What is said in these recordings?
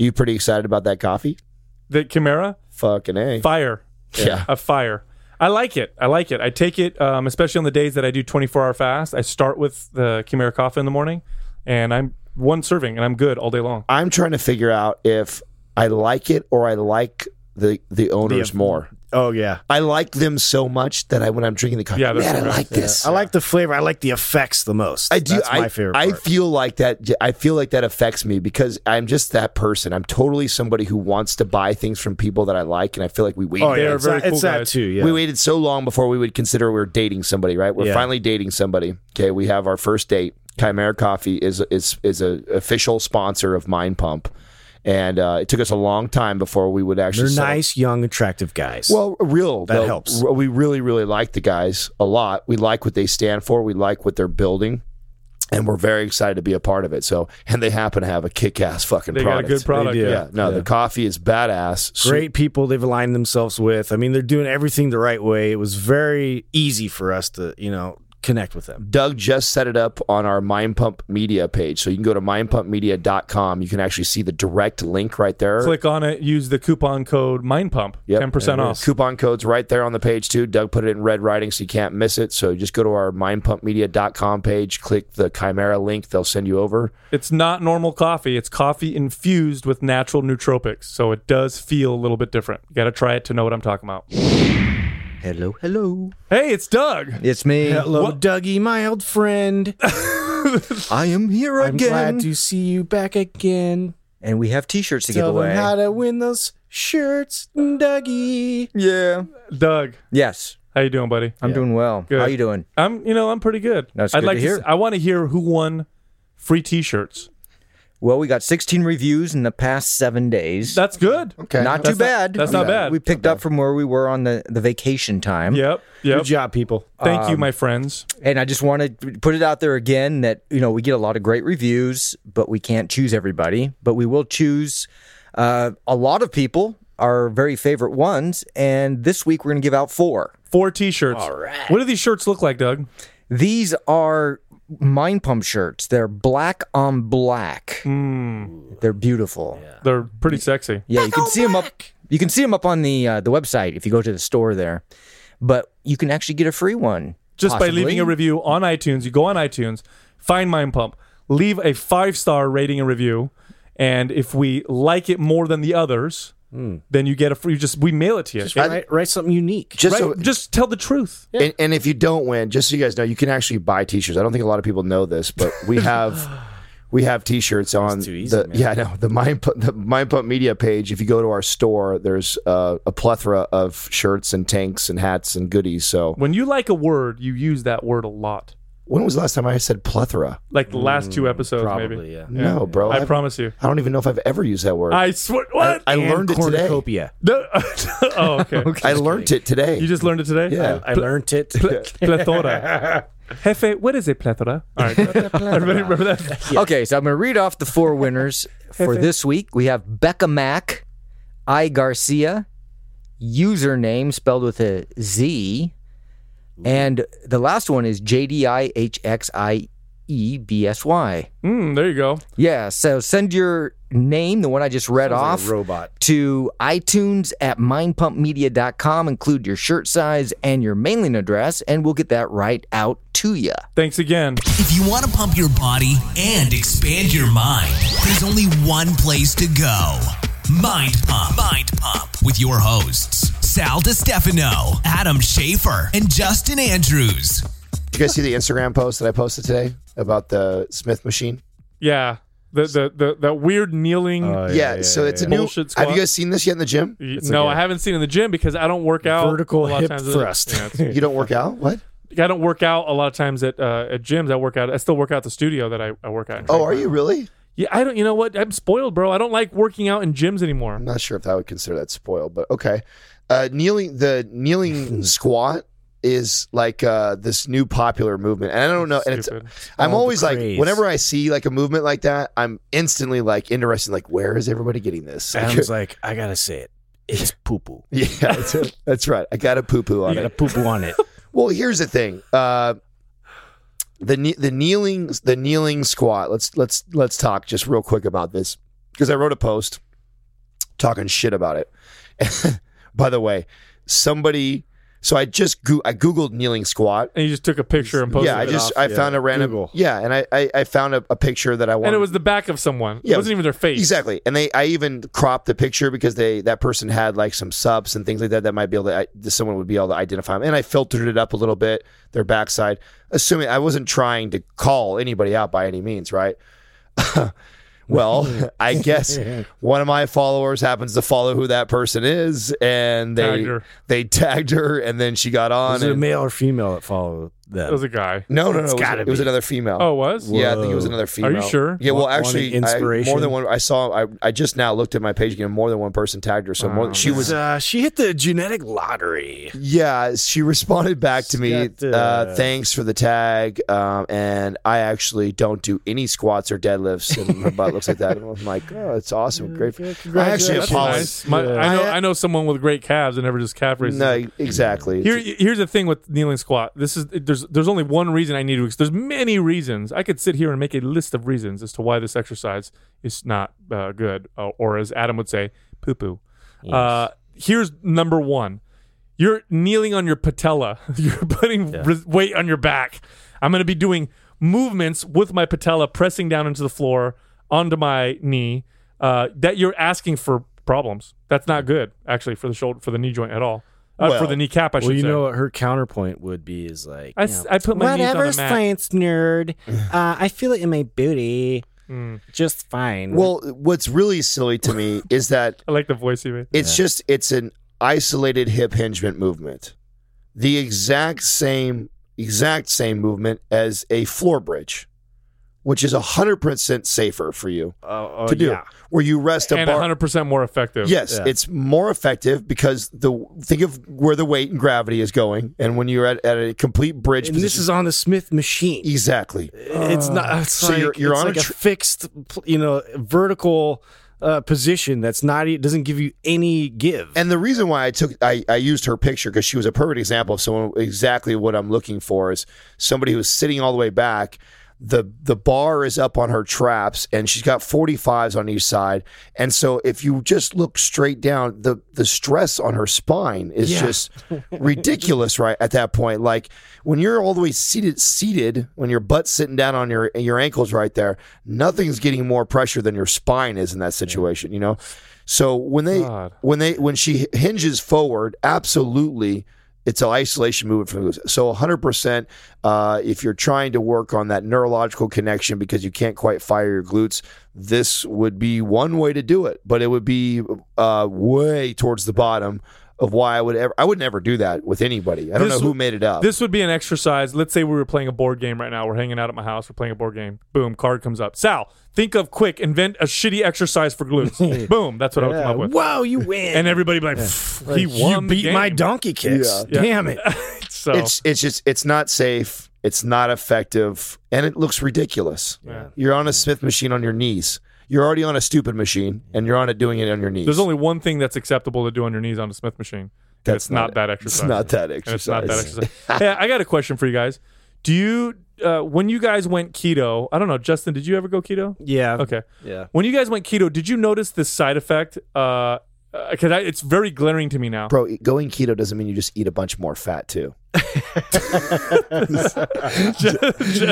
You pretty excited about that coffee? The Kimera, Fucking a. fire. Yeah. A fire. I like it. I like it. I take it, um, especially on the days that I do 24 hour fast. I start with the Kimera coffee in the morning, and I'm one serving, and I'm good all day long. I'm trying to figure out if I like it or I like the the owners more. Oh yeah. I like them so much that I when I'm drinking the coffee, Yeah, they're man, I so good. like this. I like the flavor. I like the effects the most. I do. That's I, my favorite. I part. feel like that. I feel like that affects me because I'm just that person. I'm totally somebody who wants to buy things from people that I like, and I feel like we waited. Oh They yeah, are it's, very that, it's that guys. too. Yeah. We waited so long before we would consider we were dating somebody. Right? We're Yeah. finally dating somebody. Okay, we have our first date. Kimera Koffee is is is a official sponsor of Mind Pump, and uh, it took us a long time before we would actually. They're settle- nice, young, attractive guys. Well, real That though, helps. r- We really, really like the guys a lot. We like what they stand for. We like what they're building, and we're very excited to be a part of it. So, and they happen to have a kick-ass fucking They got a product. good product. yeah. Yeah, no, Yeah. the coffee is badass. Su- great people they've aligned themselves with. I mean, they're doing everything the right way. It was very easy for us to, you know, connect with them. Doug just set it up on our Mind Pump Media page, so you can go to mindpumpmedia.com. You can actually see the direct link right there. Click on it. Use the coupon code MindPump. Yep. 10% off. Coupon codes right there on the page too. Doug put it in red writing so you can't miss it. So just go to our mindpumpmedia.com page, click the Kimera link, they'll send you over. It's not normal coffee. It's coffee infused with natural nootropics. So it does feel a little bit different. You got to try it to know what I'm talking about. Hello, hello. Hey, it's Doug. It's me. Hello, Dougie, my old friend. I am here I'm again. glad to see you back again. and we have t-shirts to give Tell them how to win those shirts, Dougie. yeah. Doug, Yes. how you doing, buddy? I'm doing well. Good. How you doing? I'm, you know, I'm pretty good. That's I'd good like to hear. s- I want to hear who won free T-shirts. Well, we got 16 reviews in the past seven days. That's good. Okay. not That's too bad. that's not bad. We picked up from where we were on the, the vacation time. Yep. Yep. Good job, people. Thank you, my friends. And I just want to put it out there again that, you know, we get a lot of great reviews, but we can't choose everybody. But we will choose uh, a lot of people, our very favorite ones. And this week we're going to give out four. Four T-shirts. All right. What do these shirts look like, Doug? These are Mind Pump shirts. They're black on black. They're beautiful. Yeah, They're pretty sexy. Yeah, you can see them up. You can see them up on the uh, the website if you go to the store there. But you can actually get a free one Just by leaving a review on iTunes, you go on iTunes, find Mind Pump, leave a five star rating and review, and if we like it more than the others, then you get a free. Just we mail it to you. Just write, write something unique. Just Right? so, just tell the truth. and, and if you don't win, just so you guys know, you can actually buy T-shirts. I don't think a lot of people know this, but we have we have T-shirts on too easy, the man. yeah, I know the Mind Pump, the Mind Pump Media page. If you go to our store, there's uh, a plethora of shirts and tanks and hats and goodies. So When you like a word, you use that word a lot. When was the last time I said plethora? Like the last two mm, episodes, Probably, maybe. yeah. No, bro. I I've- promise you. I don't even know if I've ever used that word. I swear. What? I And learned it today. cornucopia. No- oh, okay. I learned it today. You just learned it today. Yeah. I learned it. Plethora. Jefe, what is a plethora? All right. Everybody remember that? Okay, so I'm going to read off the four winners for this week. We have Becca Mack, I Garcia, username spelled with a Z, and the last one is J D I H X I E B S Y. Mm, there you go. Yeah, so send your name, the one I just read Like a off, robot. to iTunes at mindpumpmedia.com. Include your shirt size and your mailing address, and we'll get that right out to you. Thanks again. If you want to pump your body and expand your mind, there's only one place to go. Mind Pump. Mind Pump with your hosts, Sal DiStefano, Adam Schaefer, and Justin Andrews. you guys see the Instagram post that I posted today about the Smith machine? Yeah. The the the that weird kneeling. Oh, yeah, so it's a new. Bullshit Have you guys seen this yet in the gym? Y- no, like I a- haven't seen it in the gym because I don't work out. Vertical a lot of hip times at- thrust. Yeah, You don't work out? What? I don't work out a lot of times at uh, at gyms. I work out. I still work out at the studio that I, I work out. in. Oh, are you really? Yeah, I don't. You know what? I'm spoiled, bro. I don't like working out in gyms anymore. I'm not sure if I would consider that spoiled, but okay. Uh, kneeling, the kneeling squat is like uh, this new popular movement, and I don't know. And it's, I'm Oh, the always like, whenever I see like a movement like that, I'm instantly like interested. Like, where is everybody getting this? Adam's like, I gotta say it. It's poo poo. yeah, that's, that's right. I got a poo poo on I it. got a poo poo on it. Well, here's the thing. Uh, the the kneeling the kneeling squat. Let's let's let's talk just real quick about this because I wrote a post talking shit about it. By the way, somebody. So I just go- I googled kneeling squat. And you just took a picture and posted yeah, I it. just off, I yeah, found a random Google. yeah, and I, I I found a, a picture that I wanted. and it was the back of someone. Yeah, it wasn't even their face. Exactly, and they I even cropped the picture because they that person had like some subs and things like that that might be able to I- someone would be able to identify them. And I filtered it up a little bit their backside, assuming I wasn't trying to call anybody out by any means, right? well, I guess one of my followers happens to follow who that person is, and they Tagged her. they tagged her, and then she got on. Was it a male or female that followed that? It was a guy. no, no, no, It's it was, gotta it was be. another female. Oh, it was? Yeah, I think it was another female. Are you sure? Yeah, well, Wa- wanting actually, I, inspiration? more than one. I saw. I, I just now looked at my page again. More than one person tagged her. So more, she was. uh, she hit the genetic lottery. Yeah, she responded back to me. She's got, uh, uh, thanks for the tag. Um, and I actually don't do any squats or deadlifts, and her butt looks like that. And I'm like, oh, it's awesome, great. For, I actually congratulations. apologize. Nice. My, I know. I- I know someone with great calves and never just calf raises. No, exactly. Here, here's the thing with kneeling squat. This is there's there's only one reason I need to. There's many reasons. I could sit here and make a list of reasons as to why this exercise is not uh, good, uh, or as Adam would say, poo poo. Uh, here's number one: you're kneeling on your patella. You're putting res- weight on your back. I'm going to be doing movements with my patella pressing down into the floor onto my knee. Uh, that you're asking for problems. That's not good, actually, for the shoulder for the knee joint at all. Uh, for the kneecap, I should Well, you say. know what her counterpoint would be is like, I, you know, I put my knees on whatever the mat. science nerd. Uh, I feel it in my booty, Mm. just fine. well, what's really silly to me is that I like the voice you made. It's just it's an isolated hip hingement movement. The exact same exact same movement as a floor bridge, which is 100% safer for you uh, to do. yeah. Where you rest a and bar 100% more effective. Yes, Yeah. it's more effective because the think of where the weight and gravity is going and when you're at, at a complete bridge And this is on the Smith machine. exactly. it's not. It's So like, you're- you're it's on a like a, tr- fixed, you know, vertical uh, position that's not. it Doesn't give you any give. And the reason why I took I, I used her picture because she was a perfect example of someone exactly what I'm looking for is somebody who's sitting all the way back. The the bar is up on her traps and she's got 45s on each side. And so if you just look straight down, the the stress on her spine is Yeah. just ridiculous right at that point. Like when you're all the way seated seated, when your butt's sitting down on your your ankles right there, nothing's getting more pressure than your spine is in that situation, you know? So when they God. when they when she hinges forward, absolutely, it's an isolation movement from the so 100%. Uh, if you're trying to work on that neurological connection because you can't quite fire your glutes, this would be one way to do it. But it would be uh, way towards the bottom of why I would ever. I would never do that with anybody. I don't This know who w- made it up. This would be an exercise. Let's say we were playing a board game right now. We're hanging out at my house. We're playing a board game. Boom, card comes up. Sal, think of quick, invent a shitty exercise for glutes. Boom, that's what I would come up with. Whoa, you win! And everybody be like, "Pff, he you won the beat game." my donkey kicks. Yeah. Damn it! So it's it's just it's not safe. It's not effective, and it looks ridiculous. Yeah. You're on a Smith machine on your knees. You're already on a stupid machine, and you're on it doing it on your knees. there's only one thing that's acceptable to do on your knees on a Smith machine. That's it's not, not- that it's not that And it's not that exercise. exercise. hey, I got a question for you guys. Do you, uh, when you guys went keto, I don't know, Justin, did you ever go keto? Yeah. Okay. Yeah. When you guys went keto, did you notice this side effect? Uh, because it's very glaring to me now. Bro, going keto doesn't mean you just eat a bunch more fat too.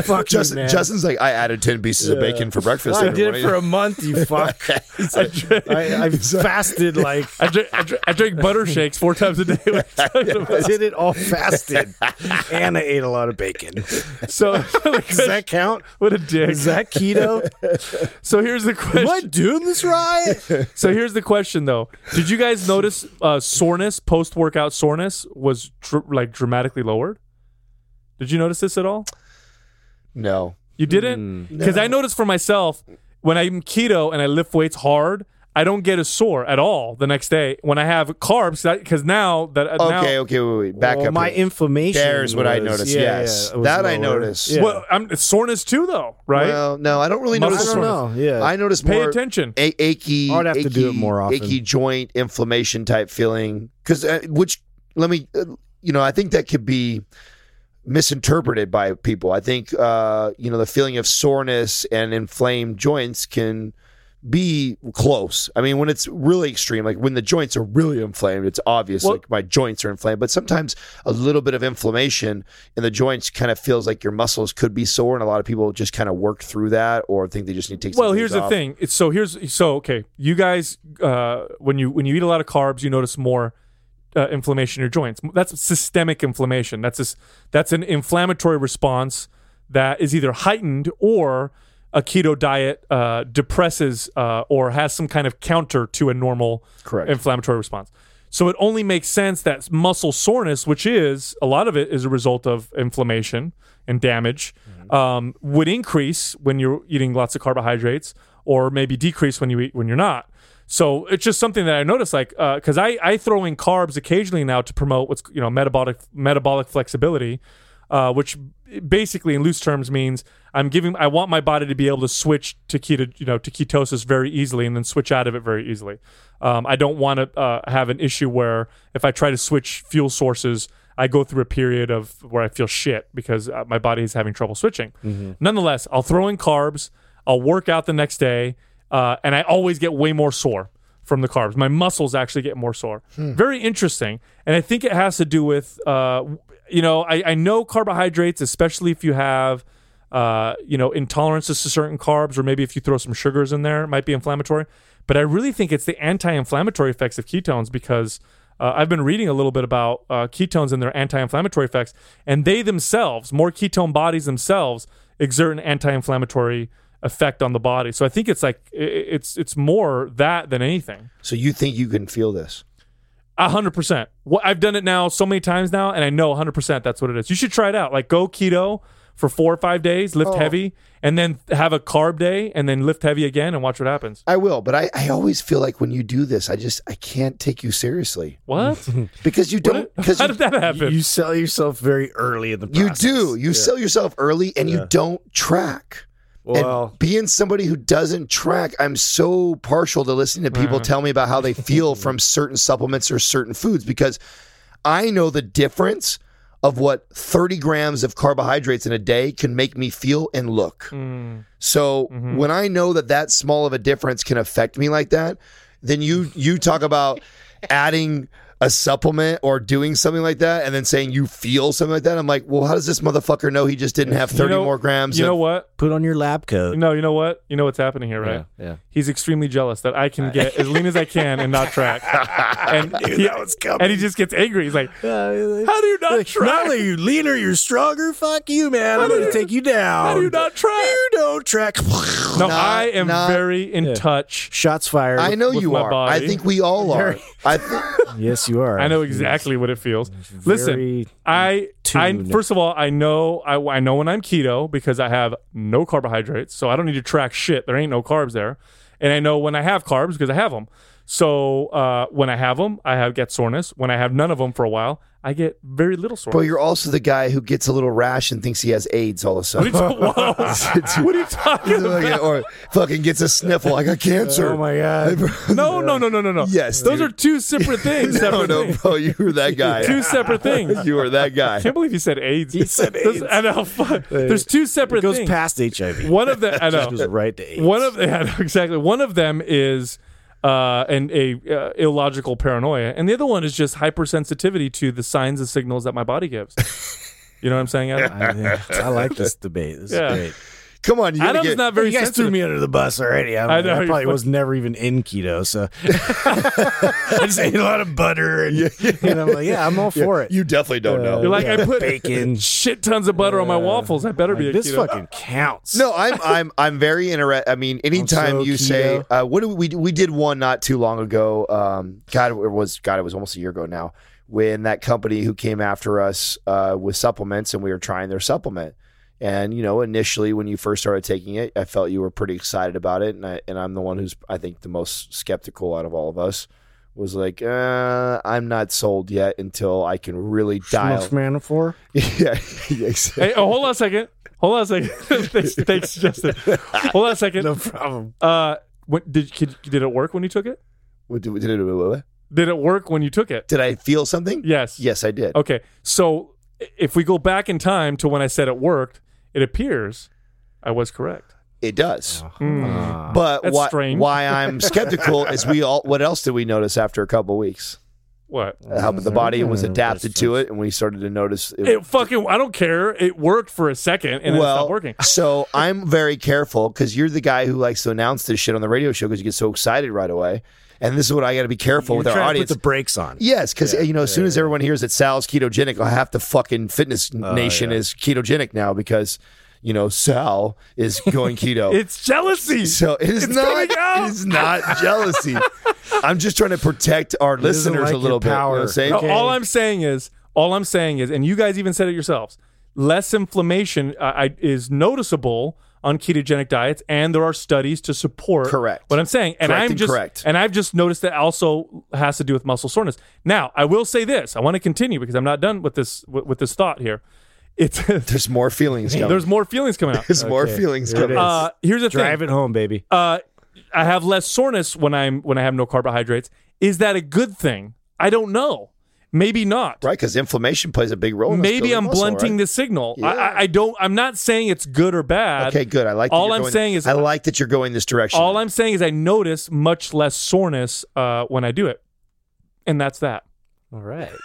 Fuck Justin, man. Justin's like, I added ten pieces of bacon for breakfast. I did it morning." for a month. You fuck. I, I fasted like I drink, I, drink, I drink butter shakes four times a day. I did it all fasted, and I ate a lot of bacon. so, Does that count? what a dick. Is that keto? So here's the question. Am I doing this right? So here's the question, though. Did you guys notice uh, soreness, post workout soreness, was dr- like dramatically lowered? Did you notice this at all? No, You didn't? Because I noticed for myself when I'm keto and I lift weights hard, I don't get as sore at all the next day when I have carbs. Because now that uh, now, okay, okay, wait, wait, back Well, up. my here. inflammation. There's what I was- noticed, yeah, yes. yeah, it was That I lower. noticed. Yeah. well, I'm it's soreness too, though, right? Well, no, I don't really Muscle notice. I don't know. Yeah. I noticed Pay more attention. a- achy. I would have to do it more often. Achy joint inflammation type feeling. Because uh, which let me, uh, you know, I think that could be misinterpreted by people. I think uh, you know the feeling of soreness and inflamed joints can be close. I mean, when it's really extreme, like when the joints are really inflamed, it's obvious Well- like my joints are inflamed. But sometimes a little bit of inflammation in the joints kind of feels like your muscles could be sore, and a lot of people just kind of work through that or think they just need to take. Well, here's the thing. It's so here's so okay. You guys, uh, when you when you eat a lot of carbs, you notice more uh, inflammation in your joints. That's systemic inflammation. That's this, that's an inflammatory response that is either heightened or a keto diet uh, depresses uh, or has some kind of counter to a normal Correct. inflammatory response. So it only makes sense that muscle soreness, which is a lot of it is a result of inflammation and damage, um, would increase when you're eating lots of carbohydrates, or maybe decrease when you eat when you're not. So it's just something that I noticed, like because I I throw in carbs occasionally now to promote what's you know metabolic metabolic flexibility, uh, which basically in loose terms means I'm giving I want my body to be able to switch to keto you know to ketosis very easily and then switch out of it very easily. Um, I don't want to uh, have an issue where if I try to switch fuel sources, I go through a period of where I feel shit because uh, my body is having trouble switching. Nonetheless, I'll throw in carbs. I'll work out the next day, uh, and I always get way more sore from the carbs. My muscles actually get more sore. Very interesting, and I think it has to do with uh, you know I, I know carbohydrates, especially if you have uh, you know intolerances to certain carbs, or maybe if you throw some sugars in there, it might be inflammatory. But I really think it's the anti-inflammatory effects of ketones because uh, I've been reading a little bit about uh, ketones and their anti-inflammatory effects, and they themselves, more ketone bodies themselves, exert an anti-inflammatory effect on the body. So I think it's like i- i- it's it's more that than anything. So you think you can feel this? A hundred percent. What I've done it now so many times now, and I know a hundred percent that's what it is. You should try it out. Like go keto for four or five days, lift oh. heavy, and then have a carb day, and then lift heavy again, and watch what happens. I will, but I, I always feel like when you do this, I just I can't take you seriously What? because you don't because How you, did that happen? You sell yourself very early in the you do you Yeah. sell yourself early and you don't track. Well, and being somebody who doesn't track, I'm so partial to listening to people mm-hmm. tell me about how they feel from certain supplements or certain foods because I know the difference of what 30 grams of carbohydrates in a day can make me feel and look. Mm. So mm-hmm. when I know that that small of a difference can affect me like that, then you you talk about adding a supplement or doing something like that and then saying you feel something like that. I'm like, well, how does this motherfucker know he just didn't have 30 You know- more grams? You of- know what? put on your lab coat. No, you know what? You know what's happening here, right? Yeah, yeah. He's extremely jealous that I can get as lean as I can and not track. and he, that was coming. and he just gets angry. He's like, "How do you not Not track? only are you leaner, you're stronger. Fuck you, man. I'm going to take you down. How do you not track?" You don't track. No, Not- I am not- very in touch. Shots fired. I know with you my are. body. I think we all are. I th- Yes, you are. I know exactly what it feels. Listen, I, I first of all, I know I, I know when I'm keto because I have no carbohydrates, so I don't need to track shit. There ain't no carbs there, and I know when I have carbs because I have them. So uh, when I have them, I have get soreness. When I have none of them for a while, I get very little soreness. Bro, you're also the guy who gets a little rash and thinks he has AIDS all of a sudden. What are you, whoa. what are you talking about? or fucking gets a sniffle. I got cancer. Oh my god. No, no, no, no, no, no. Yes, those dude. are two separate things. no, separate no, things. bro, you were that guy. Two separate things. you were that guy. I can't believe you said AIDS. He said There's- AIDS. I know. fuck. There's two separate It goes things. past HIV. One of them, I know. goes right to AIDS. One of yeah, exactly. One of them is uh, an a uh, illogical paranoia, and the other one is just hypersensitivity to the signs and signals that my body gives. You know what I'm saying? I, I like this debate. This Yeah. is great. Come on, you gotta Adam's get, not very you guys sensitive. threw me under the bus already. I, I know, I probably fu- was never even in keto, so I just ate a lot of butter, and, and I'm like, yeah, I'm all for it. You definitely don't know. You're like Yeah, I put bacon. shit tons of butter on my waffles. I better be Like, a this keto. fucking counts. No, I'm I'm I'm very interested. I mean, anytime so you say keto. uh, what do we we did one not too long ago. Um, God, it was God, it was almost a year ago now. When that company who came after us uh, with supplements, and we were trying their supplement, and you know, initially when you first started taking it, I felt you were pretty excited about it, and I and I'm the one who's I think the most skeptical out of all of us. Was like, uh, I'm not sold yet until I can really dial. Schmuck Manafort. yeah, yeah, exactly. Hey, oh, hold on a second. Hold on a second. thanks, thanks, Justin. Hold on a second. No problem. Uh, what, did could, did it work when you took it? What did, did, it- Did it work when you took it? did I feel something? Yes. Yes, I did. Okay. So if we go back in time to when I said it worked, it appears I was correct. It does. Uh, But That's why, strange. why I'm skeptical is we all. What else did we notice after a couple weeks? What? How the body was Mm, adapted to it, and we started to notice. It, It fucking. I don't care. It worked for a second and then it stopped working. so I'm very careful because you're the guy who likes to announce this shit on the radio show because you get so excited right away. And this is what I got to be careful you're with our trying to audience. put the brakes on. Yes, because you know, as soon as everyone hears that Sal's ketogenic, I have the fucking fitness nation is ketogenic now because you know Sal is going keto. It's jealousy. so it is It's not. It is not jealousy. I'm just trying to protect our doesn't listeners like a little your bit. You know what power. I'm saying? No, all I'm saying is, all I'm saying is, and you guys even said it yourselves, less inflammation uh, I, is noticeable on ketogenic diets, and there are studies to support Correct. what I'm saying. And Correct I'm and just, correct. and I've just noticed that also has to do with muscle soreness. Now, I will say this: I want to continue because I'm not done with this with, with this thought here. It's There's more feelings coming. there's more feelings coming out. There's more feelings here coming. is. Uh, here's the Drive thing. it home, baby. uh, I have less soreness when I'm when I have no carbohydrates. Is that a good thing? I don't know. Maybe not. right, because inflammation plays a big role. in Maybe I'm muscle, blunting right? the signal. I, Yeah. I, I don't. I'm not saying it's good or bad. Okay, good. I like. All you're I'm going- saying is- I like that you're going this direction. All I'm saying is I notice much less soreness uh, when I do it, and that's that. All right.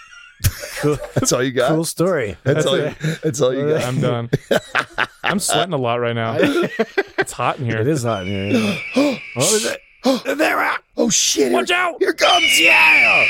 Cool, That's all you got. cool story. That's, all. You, that's all you got. I'm done. I'm sweating a lot right now. It's hot in It here. is hot in here. isn't it? what is it? They're out. Oh shit! Watch here, out! Here comes yeah.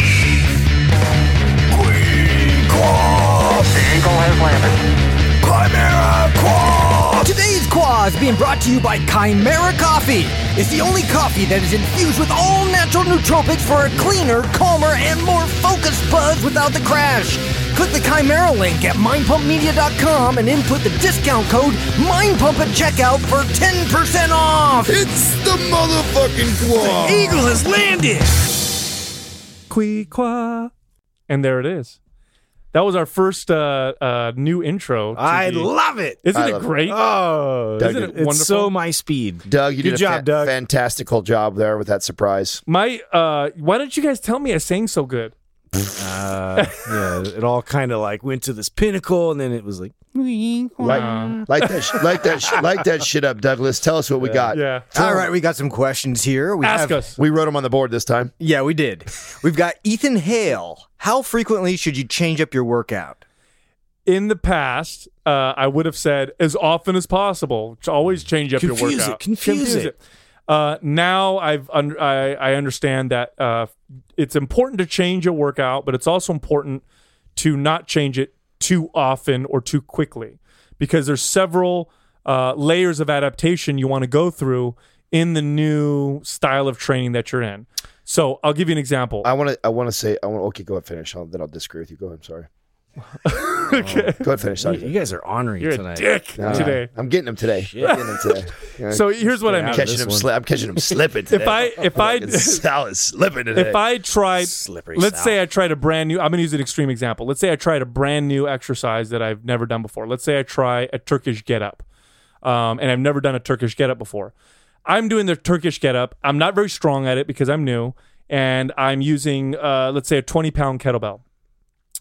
Today's Quah is being brought to you by Kimera Koffee. It's the only coffee that is infused with all natural nootropics for a cleaner, calmer, and more focused buzz without the crash. Click the Kimera link at mindpumpmedia.com and input the discount code MINDPUMP at checkout for 10% off. It's the motherfucking claw. Eagle has landed. Qui qua. And there it is. That was our first uh, uh, new intro. to I the- love it. Isn't I it love it. great? Oh, Doug, isn't it it it's so my speed. Doug, you Good did a job, fa- Doug. fantastical job there with that surprise. My, uh, why don't you guys tell me I sang so good? Uh, yeah, it all kind of like went to this pinnacle, and then it was like, Light, light that, sh- light that, sh- light that shit up, Douglas. Tell us what we got. Yeah. All right, we got some questions here. We Ask have, us. We wrote them on the board this time. Yeah, we did. We've got Ethan Hale. How frequently should you change up your workout? In the past, uh, I would have said as often as possible. to Always change up your Confuse workout. it, confuse it. Uh, now I've un- I, I understand that uh, it's important to change your workout, but it's also important to not change it too often or too quickly because there's several uh, layers of adaptation you want to go through in the new style of training that you're in. So I'll give you an example. I want to. I want to say. I want. Okay, go ahead. Finish. I'll, then I'll disagree with you. Go ahead. I'm sorry. okay. Go ahead. Finish. you, Sorry. you guys are honoring You're tonight. a dick No, no, today. I'm getting him today. I'm getting him today. You So here's what I'm mean. catching this him. one. Sli- I'm catching him slipping. Today. If I if I Fucking Sal is slipping today. if I tried, Slippery let's Sal. say I tried a brand new. I'm going to use an extreme example. Let's say I tried a brand new exercise that I've never done before. Let's say I try a Turkish get up, um, and I've never done a Turkish get up before. I'm doing the Turkish get up. I'm not very strong at it because I'm new, and I'm using uh, let's say a 20 pound kettlebell,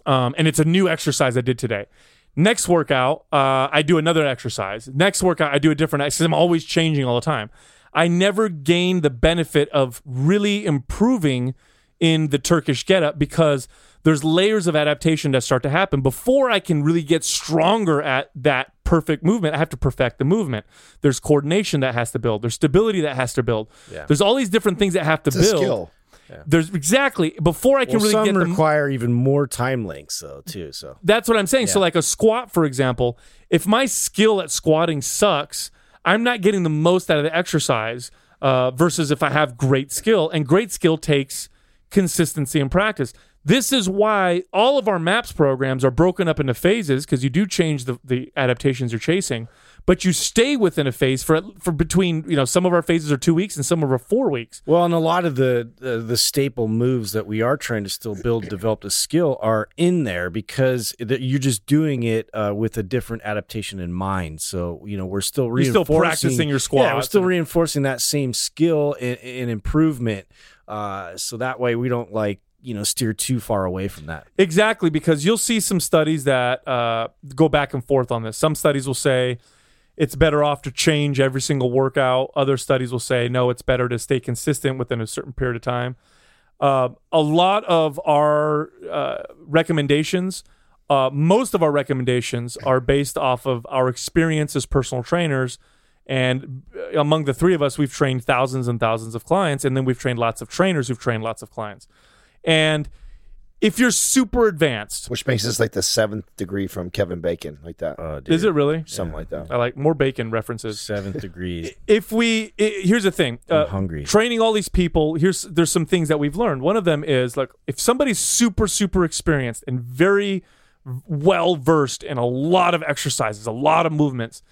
um, and it's a new exercise I did today. Next workout, uh, I do another exercise. Next workout, I do a different exercise. I'm always changing all the time. I never gain the benefit of really improving in the Turkish getup because there's layers of adaptation that start to happen before I can really get stronger at that perfect movement. I have to perfect the movement. There's coordination that has to build. There's stability that has to build. There's all these different things that have to it's build. There's exactly before I can Well, really some get the require even more time links, though, too. So that's what I'm saying. So, like a squat, for example, if my skill at squatting sucks, I'm not getting the most out of the exercise uh, versus if I have great skill. And great skill takes consistency and practice. This is why all of our MAPS programs are broken up into phases because you do change the, the adaptations you're chasing, but you stay within a phase for for between you know some of our phases are two weeks and some of our four weeks. Well, and a lot of the, the the staple moves that we are trying to still build, develop the skill are in there because you're just doing it uh, with a different adaptation in mind. So you know we're still You're still reinforcing practicing your Yeah, we're still reinforcing that same skill and, and improvement. Uh, so that way we don't like you know steer too far away from that. Exactly, because you'll see some studies that uh, go back and forth on this. Some studies will say it's better off to change every single workout. Other studies will say no, it's better to stay consistent within a certain period of time. Uh, a lot of our uh, recommendations, uh, most of our recommendations are based off of our experience as personal trainers. And uh, among the three of us, we've trained thousands and thousands of clients, and then we've trained lots of trainers who've trained lots of clients. And if you're super advanced, Which makes this like the seventh degree from Kevin Bacon, like that. Uh, dude, is it really? Something like that. I like more bacon references. seventh degree? If we, i here's the thing, uh, I'm hungry. training all these people here's there's some things that we've learned one of them is like if somebody's super super experienced and very well versed in a lot of exercises a lot of movements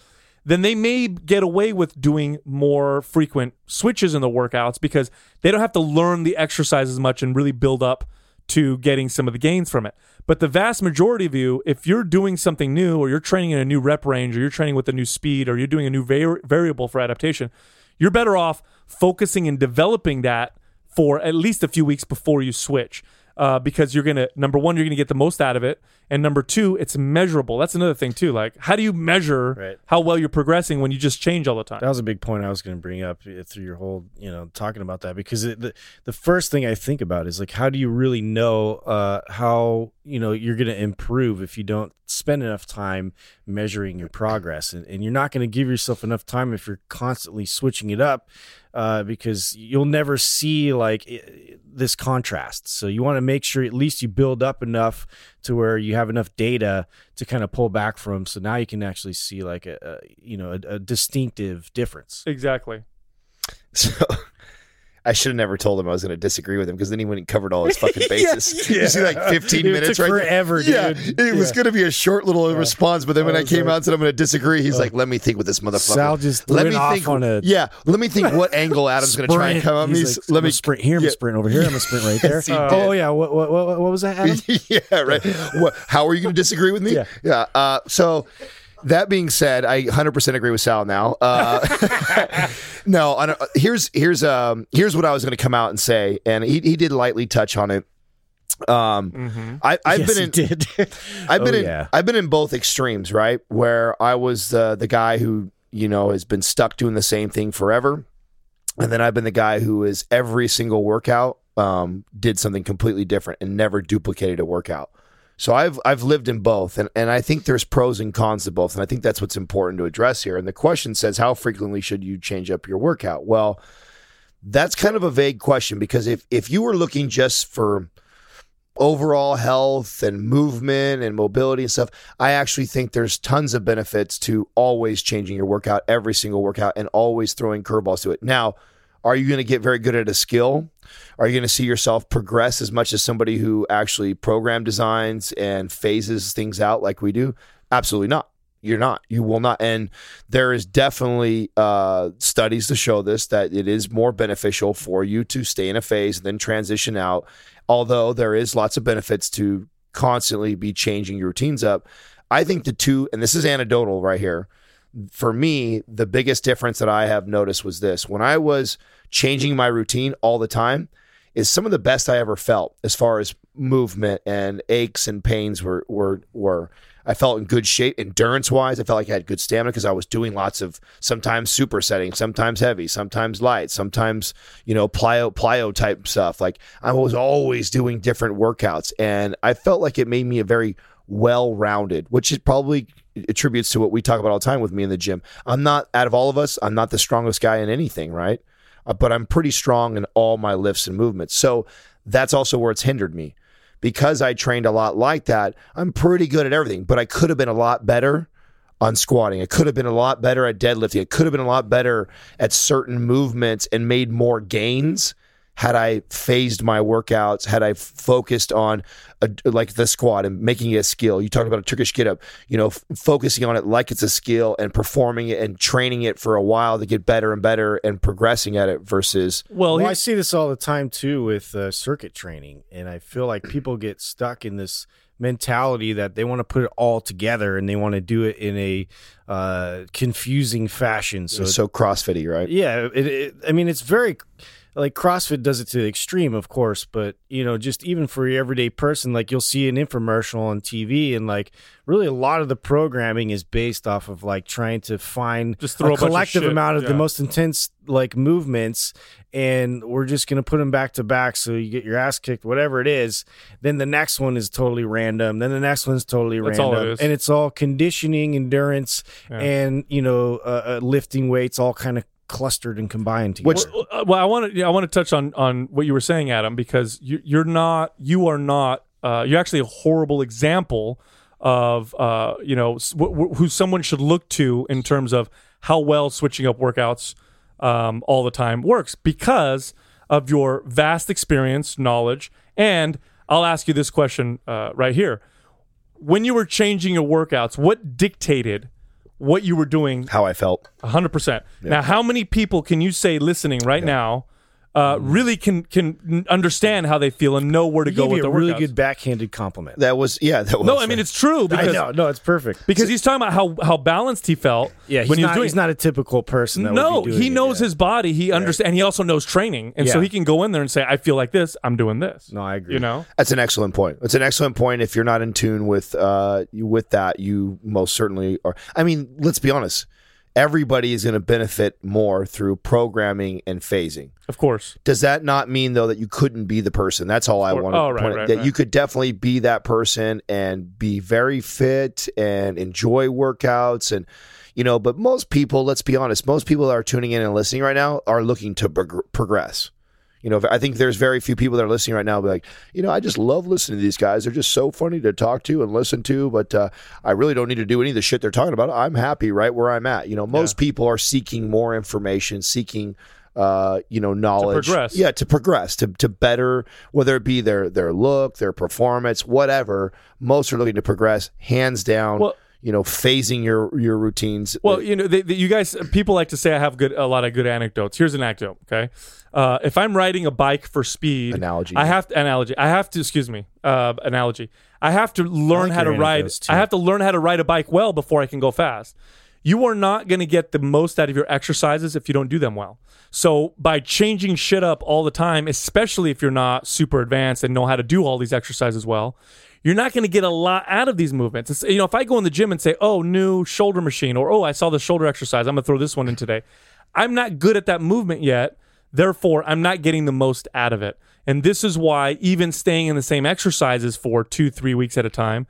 then they may get away with doing more frequent switches in the workouts because they don't have to learn the exercise as much and really build up to getting some of the gains from it. But the vast majority of you, if you're doing something new or you're training in a new rep range or you're training with a new speed or you're doing a new var- variable for adaptation, you're better off focusing and developing that for at least a few weeks before you switch. Uh, because you're gonna number one, you're gonna get the most out of it, and number two, it's measurable. That's another thing too. Like, how do you measure Right. how well you're progressing when you just change all the time? That was a big point I was going to bring up uh, through your whole, you know, talking about that because it, the the first thing I think about is like, how do you really know uh, how you know you're going to improve if you don't spend enough time measuring your progress, and, and you're not going to give yourself enough time if you're constantly switching it up uh, because you'll never see like i- this contrast. So you want to make sure at least you build up enough to where you have enough data to kind of pull back from. So now you can actually see like a, a you know a, a distinctive difference. exactly. So I should have never told him I was going to disagree with him because then he went and covered all his fucking bases. You see, like 15 It minutes right forever, Yeah, dude. it was going to be a short little response, but then when I I came like- out and said I'm going to disagree, he's like, "Let me think with this motherfucker." Sal just let me think on a yeah. Let me think what angle Adam's going to try and come at me. Like, let me sprint here. I'm yeah. sprint over here. I'm gonna sprint right there. he oh yeah. What, what what what was that? Adam? yeah, right. What, how are you going to disagree with me? Yeah. Uh, so that being said, I 100% agree with Sal now. Uh, no, I don't, here's here's um here's what I was going to come out and say, and he he did lightly touch on it. Um, I, I've Yes, been in he did. I've been Oh, in yeah. I've been in both extremes, right? Where I was the the guy who you know has been stuck doing the same thing forever, and then I've been the guy who is every single workout um, did something completely different and never duplicated a workout. So I've I've lived in both, and and I think there's pros and cons to both, and I think that's what's important to address here. And the question says, how frequently should you change up your workout? Well, that's kind of a vague question because if if you were looking just for overall health and movement and mobility and stuff, I actually think there's tons of benefits to always changing your workout, every single workout, and always throwing curveballs to it. Now, are you going to get very good at a skill? Are you going to see yourself progress as much as somebody who actually program designs and phases things out like we do? Absolutely not. You're not. You will not. And there is definitely uh, studies to show this that it is more beneficial for you to stay in a phase and then transition out. Although there is lots of benefits to constantly be changing your routines up. I think the two, and this is anecdotal right here. For me, the biggest difference that I have noticed was this: when I was changing my routine all the time, is some of the best I ever felt as far as movement and aches and pains were were were. I felt in good shape, endurance wise. I felt like I had good stamina because I was doing lots of sometimes supersetting, sometimes heavy, sometimes light, sometimes you know plyo plyo type stuff. Like I was always doing different workouts, and I felt like it made me a very well rounded, which is probably attributes to what we talk about all the time with me in the gym. I'm not out of all of us. I'm not the strongest guy in anything, right? Uh, but I'm pretty strong in all my lifts and movements. So that's also where it's hindered me because I trained a lot like that. I'm pretty good at everything, but I could have been a lot better on squatting. I could have been a lot better at deadlifting. I could have been a lot better at certain movements and made more gains had I phased my workouts, had I f- focused on a, like the squat and making it a skill. You talked about a Turkish get up, you know, f- focusing on it like it's a skill and performing it and training it for a while to get better and better and progressing at it versus Well, Well, I see this all the time too with uh, circuit training, and I feel like people get stuck in this mentality that they want to put it all together and they want to do it in a uh, confusing fashion. So, so, so CrossFitty, right? yeah, it, it, I mean, it's very like CrossFit does it to the extreme, of course, but you know, just even for your everyday person, like you'll see an infomercial on TV, and like really a lot of the programming is based off of like trying to find Just throw a a bunch of collective amount of the most intense like movements, and we're just gonna put them back to back, so you get your ass kicked, whatever it is. Then the next one is totally random. Then the next one's totally That's random, it and it's all conditioning, endurance, Yeah. and you know, uh, uh, lifting weights, all kind of clustered and combined together. Which- Well, uh, well, I want to I want to touch on on what you were saying, Adam, because you, you're not you are not uh, you're actually a horrible example of uh, you know who someone should look to in terms of how well switching up workouts um, all the time works because of your vast experience, knowledge, and I'll ask you this question uh, right here: When you were changing your workouts, what dictated what you were doing How I felt. hundred percent. Now, how many people can you say listening right now uh, really can can understand how they feel and know where to He go gave with you their a really workouts? good backhanded compliment. That was yeah. That was no, I mean it's true I because know, no, it's perfect. because he's talking about how how balanced he felt. Yeah, he's when he was not. doing he's not a typical person. That no, would be doing he it, knows yeah. his body. He understands, and he also knows training, and so he can go in there and say, "I feel like this. I'm doing this." No, I agree. You know, That's an excellent point. It's an excellent point. If you're not in tune with uh with that, you most certainly are. I mean, let's be honest. Everybody is going to benefit more through programming and phasing. of course. Does that not mean though that you couldn't be the person? That's all I want to oh, right, point. right, that you could definitely be that person and be very fit and enjoy workouts and you know. But most people, let's be honest, most people that are tuning in and listening right now are looking to prog- progress. You know, I think there's very few people that are listening right now. Be like, you know, I just love listening to these guys. They're just so funny to talk to and listen to. But uh, I really don't need to do any of the shit they're talking about. I'm happy right where I'm at. You know, most people are seeking more information, seeking, uh, you know, knowledge. progress. Yeah, to progress, to to better, whether it be their their look, their performance, whatever. Most are looking to progress, hands down. Well- you know, phasing your your routines. Well, you know, they, they- you guys, people like to say I have good a lot of good anecdotes. Here's an anecdote. Okay, uh, if I'm riding a bike for speed, Analogy. I have to analogy. I have to excuse me, uh, analogy. I have to learn like how to ride. too. I have to learn how to ride a bike well before I can go fast. You are not going to get the most out of your exercises if you don't do them well. So by changing shit up all the time, especially if you're not super advanced and know how to do all these exercises well, you're not going to get a lot out of these movements. It's, you know, if I go in the gym and say, "Oh, new shoulder machine," or "Oh, I saw the shoulder exercise. I'm going to throw this one in today." I'm not good at that movement yet. Therefore, I'm not getting the most out of it. And this is why even staying in the same exercises for two, three weeks at a time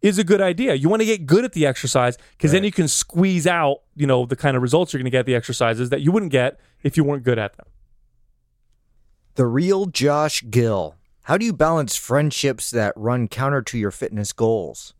is a good idea. You want to get good at the exercise because then you can squeeze out, you know, the kind of results you're going to get at the exercises that you wouldn't get if you weren't good at them. The real Josh Gill. How do you balance friendships that run counter to your fitness goals?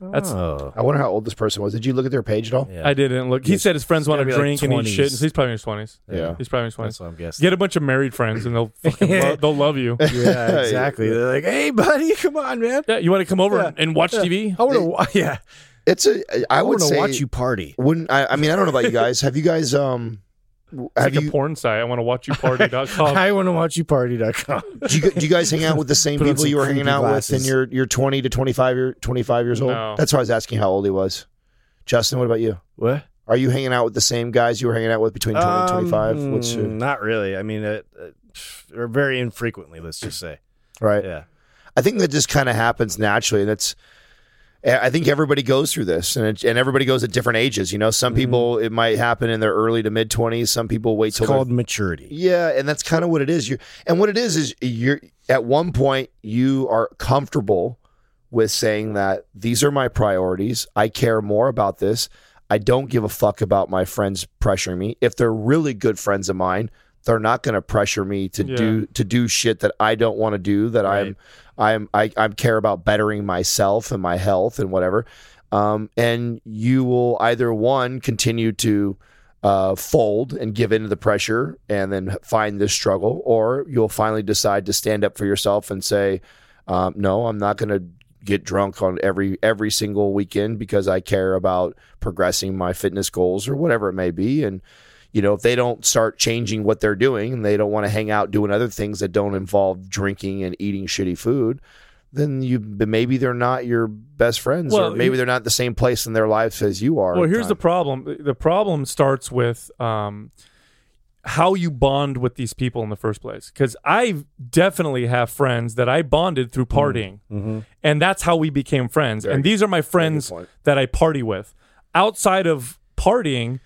That's Oh, I wonder how old this person was. Did you look at their page at all? yeah. I didn't look. He He's- said his friends he's want to gotta be like drink and eat 20s. shit. He's probably in his twenties. Yeah. he's probably in his That's twenties. what I'm guessing. Get a bunch of married friends and they'll fucking lo- they'll love you. yeah, exactly. They're like, "Hey, buddy, come on, man. Yeah, you want to come over Yeah. and, and watch TV? I want to. Yeah, It's a. I I would want to say. watch you party." Wouldn't I? I mean, I don't know about you guys. Have you guys? Um, It's have like you? a porn site. I want to watch you party.com. I want to watch you party.com. Do you, do you guys hang out with the same people you were hanging creepy out with in your your twenty to twenty five year twenty five years old? No. That's why I was asking how old he was. Justin, what about you? What? Are you hanging out with the same guys you were hanging out with between 20 and 25? Um, What's your, not really. I mean, uh, uh, or very infrequently. Let's just say. right? Yeah. I think that just kind of happens naturally. And that's I think everybody goes through this, and it, and everybody goes at different ages. You know, some mm-hmm. people it might happen in their early to mid twenties. Some people wait It's till called maturity. Yeah, and that's kind of what it is. You and what it is is you're at one point you are comfortable with saying that these are my priorities. I care more about this. I don't give a fuck about my friends pressuring me. If they're really good friends of mine, they're not going to pressure me to Yeah. do to do shit that I don't want to do. That I'm I'm I, I care about bettering myself and my health and whatever. Um, and you will either one continue to uh, fold and give in to the pressure and then find this struggle, or you'll finally decide to stand up for yourself and say, um, "No, I'm not going to get drunk on every every single weekend because I care about progressing my fitness goals or whatever it may be." And you know, if they don't start changing what they're doing and they don't want to hang out doing other things that don't involve drinking and eating shitty food, then you maybe they're not your best friends, Well, or maybe they're not the same place in their lives as you are. Well, at here's the time. problem. The problem starts with um, how you bond with these people in the first place. Because I definitely have friends that I bonded through partying, and that's how we became friends. and these are my friends that I party with. Outside of partying,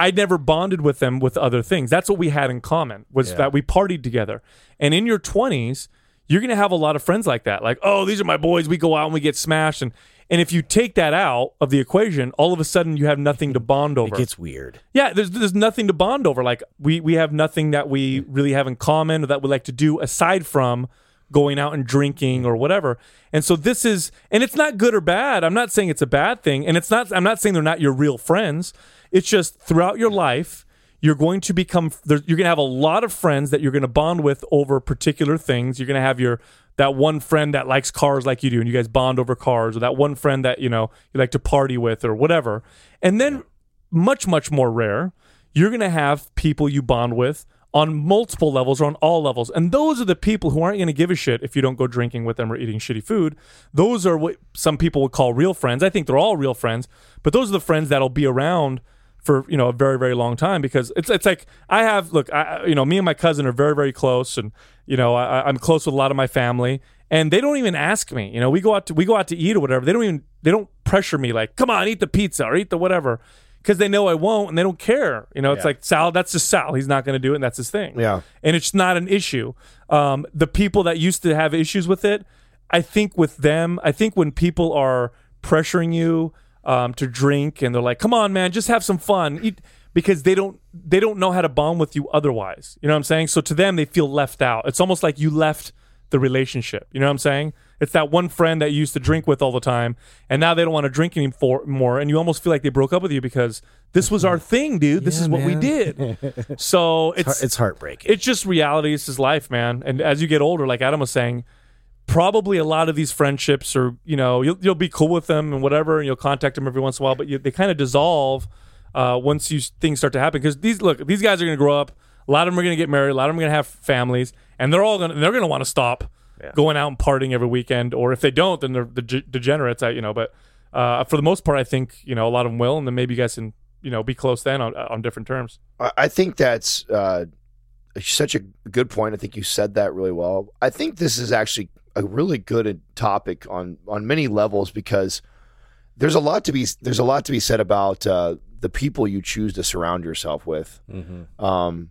I never bonded with them with other things. That's what we had in common was that we partied together. And in your 20s, you're going to have a lot of friends like that. Like, oh, these are my boys. We go out and we get smashed. And and if you take that out of the equation, all of a sudden you have nothing to bond over. It gets weird. Yeah, there's there's nothing to bond over. Like we we have nothing that we really have in common or that we like to do aside from going out and drinking or whatever. And so this is and it's not good or bad. I'm not saying it's a bad thing and it's not I'm not saying they're not your real friends. It's just throughout your life you're going to become you're going to have a lot of friends that you're going to bond with over particular things. You're going to have your that one friend that likes cars like you do and you guys bond over cars or that one friend that, you know, you like to party with or whatever. And then much much more rare you're going to have people you bond with on multiple levels or on all levels and those are the people who aren't going to give a shit if you don't go drinking with them or eating shitty food those are what some people would call real friends i think they're all real friends but those are the friends that'll be around for you know a very very long time because it's it's like I have look I you know me and my cousin are very very close and you know I, I'm close with a lot of my family and they don't even ask me you know we go out to we go out to eat or whatever. They don't even they don't pressure me like come on eat the pizza or eat the whatever because they know I won't and they don't care. You know it's like Sal that's just Sal. He's not going to do it and that's his thing. Yeah. and it's not an issue. Um, the people that used to have issues with it, I think with them, I think when people are pressuring you um, to drink and they're like, "Come on, man, just have some fun," Eat, because they don't they don't know how to bond with you otherwise. You know what I'm saying? So to them, they feel left out. It's almost like you left the relationship. You know what I'm saying? It's that one friend that you used to drink with all the time, and now they don't want to drink anymore, and you almost feel like they broke up with you because this was our thing, dude. This is what we did. So it's It's heartbreaking. it's just reality. This is life, man. And as you get older, like Adam was saying, probably a lot of these friendships are, you know, you'll, you'll be cool with them and whatever, and you'll contact them every once in a while, but you, they kind of dissolve uh, once you things start to happen. Because these look, these guys are going to grow up. A lot of them are going to get married. A lot of them are going to have families, and they're all going to they're going to want to stop going out and partying every weekend. Or if they don't, then they're the degenerates. I, you know, but uh, for the most part, I think you know a lot of them will, and then maybe you guys can you know be close then on on different terms. I I think that's uh, such a good point. I think you said that really well. I think this is actually a really good topic on on many levels because there's a lot to be there's a lot to be said about uh, the people you choose to surround yourself with. Um,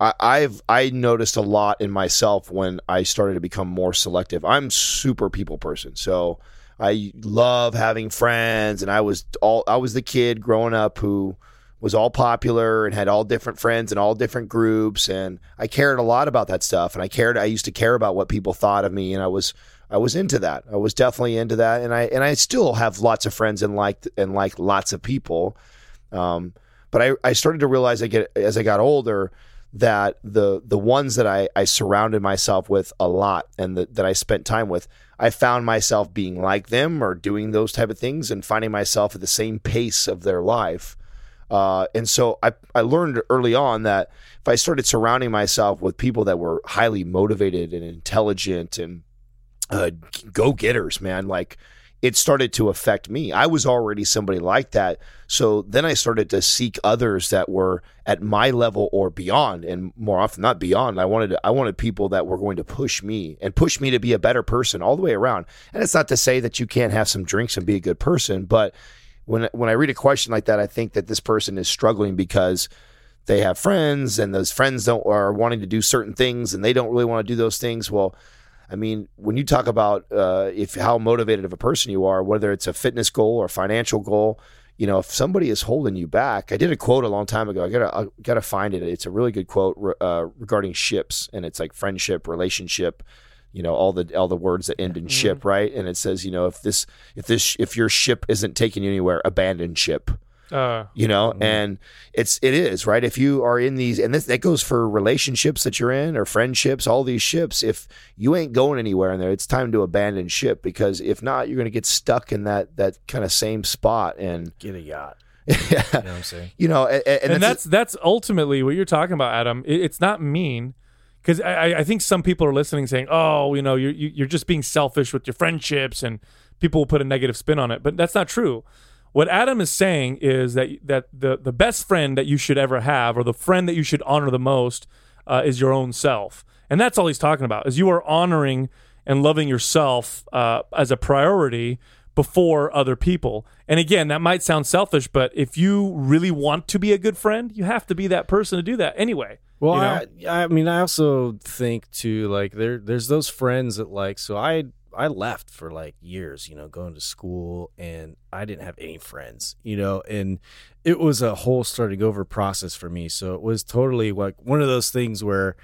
I, I've I noticed a lot in myself when I started to become more selective. I'm super people person, so I love having friends, and I was all I was the kid growing up who was all popular and had all different friends and all different groups, and I cared a lot about that stuff, and I cared. I used to care about what people thought of me, and I was I was into that. I was definitely into that, and I and I still have lots of friends and like and like lots of people. Um, but I, I started to realize I get as I got older that the the ones that I, I surrounded myself with a lot and that that I spent time with, I found myself being like them or doing those type of things and finding myself at the same pace of their life. Uh, and so I, I learned early on that if I started surrounding myself with people that were highly motivated and intelligent and uh, go getters, man, like it started to affect me. I was already somebody like that. So then I started to seek others that were at my level or beyond and more often not beyond. I wanted I wanted people that were going to push me and push me to be a better person all the way around. And it's not to say that you can't have some drinks and be a good person, but when when I read a question like that, I think that this person is struggling because they have friends and those friends don't are wanting to do certain things and they don't really want to do those things. Well, I mean, when you talk about uh, if how motivated of a person you are, whether it's a fitness goal or financial goal, you know, if somebody is holding you back, I did a quote a long time ago. I gotta I gotta find it. It's a really good quote uh, regarding ships, and it's like friendship, relationship, you know, all the all the words that end in ship, right? And it says, you know, if this if this if your ship isn't taking you anywhere, abandon ship Uh, you know and it's it is right if you are in these and this that goes for relationships that you're in or friendships all these ships if you ain't going anywhere in there it's time to abandon ship because if not you're going to get stuck in that that kind of same spot and Get a yacht. yeah, You know what I'm saying? you know and, and, and, that's that's ultimately what you're talking about, Adam. It, it's not mean because I, I- think some people are listening saying, "Oh, you know, you're you- you're just being selfish with your friendships," and people will put a negative spin on it, but that's not true. what Adam is saying is that that the the best friend that you should ever have, or the friend that you should honor the most, uh, is your own self, and that's all he's talking about. Is you are honoring and loving yourself uh, as a priority before other people. And again, that might sound selfish, but if you really want to be a good friend, you have to be that person to do that anyway. Well, you know? I, I mean, I also think too, like there, there's those friends that like. So I, I left for like years, you know, going to school, and I didn't have any friends, you know, and it was a whole starting over process for me. So it was totally like one of those things where,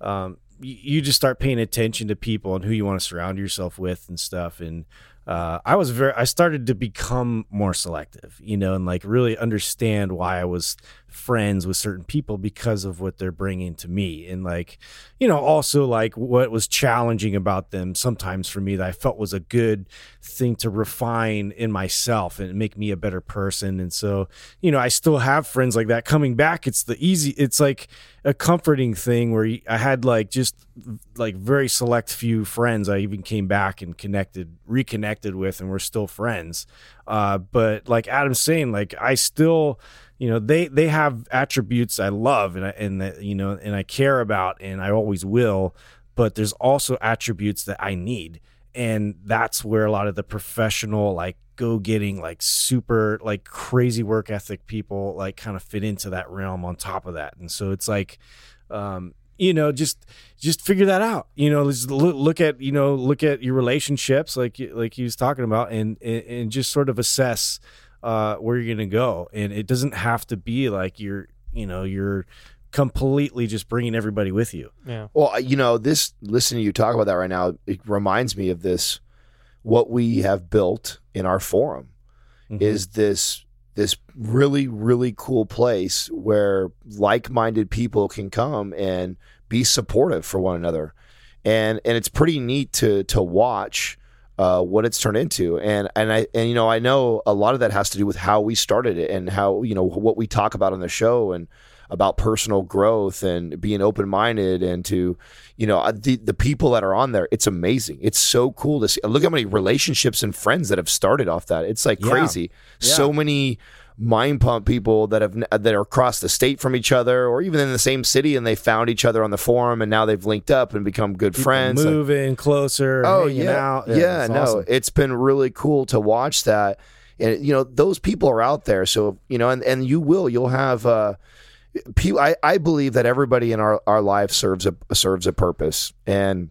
um, you, you just start paying attention to people and who you want to surround yourself with and stuff, and uh, I was very, I started to become more selective, you know, and like really understand why I was friends with certain people because of what they're bringing to me. And like, you know, also like what was challenging about them sometimes for me that I felt was a good thing to refine in myself and make me a better person. And so, you know, I still have friends like that coming back. It's the easy, it's like a comforting thing where I had like just like very select few friends I even came back and connected, reconnected with, and we're still friends. Uh, but like Adam's saying, like I still, you know, they they have attributes I love and I, and that you know and I care about and I always will. But there's also attributes that I need, and that's where a lot of the professional like go getting like super like crazy work ethic people like kind of fit into that realm on top of that and so it's like um you know just just figure that out you know just look, at you know look at your relationships like like he was talking about and and, and just sort of assess uh where you're gonna go and it doesn't have to be like you're you know you're completely just bringing everybody with you yeah. Well, you know, this listening to you talk about that right now, it reminds me of this. What we have built in our forum Mhm. is this this really really cool place where like-minded people can come and be supportive for one another, and and it's pretty neat to to watch. Uh, what it's turned into, and and I and you know I know a lot of that has to do with how we started it and how you know what we talk about on the show and about personal growth and being open minded and to, you know, uh, the the people that are on there. It's amazing. It's so cool to see. Look how many relationships and friends that have started off that. It's like Yeah. crazy. So many mind pump people that have that are across the state from each other or even in the same city and they found each other on the forum and now they've linked up and become good friends. Like- moving closer Oh yeah, yeah. it's no, awesome. it's been really cool to watch that, and you know those people are out there. So you know, and and you will, you'll have. uh pe- I I believe that everybody in our our life serves a serves a purpose, and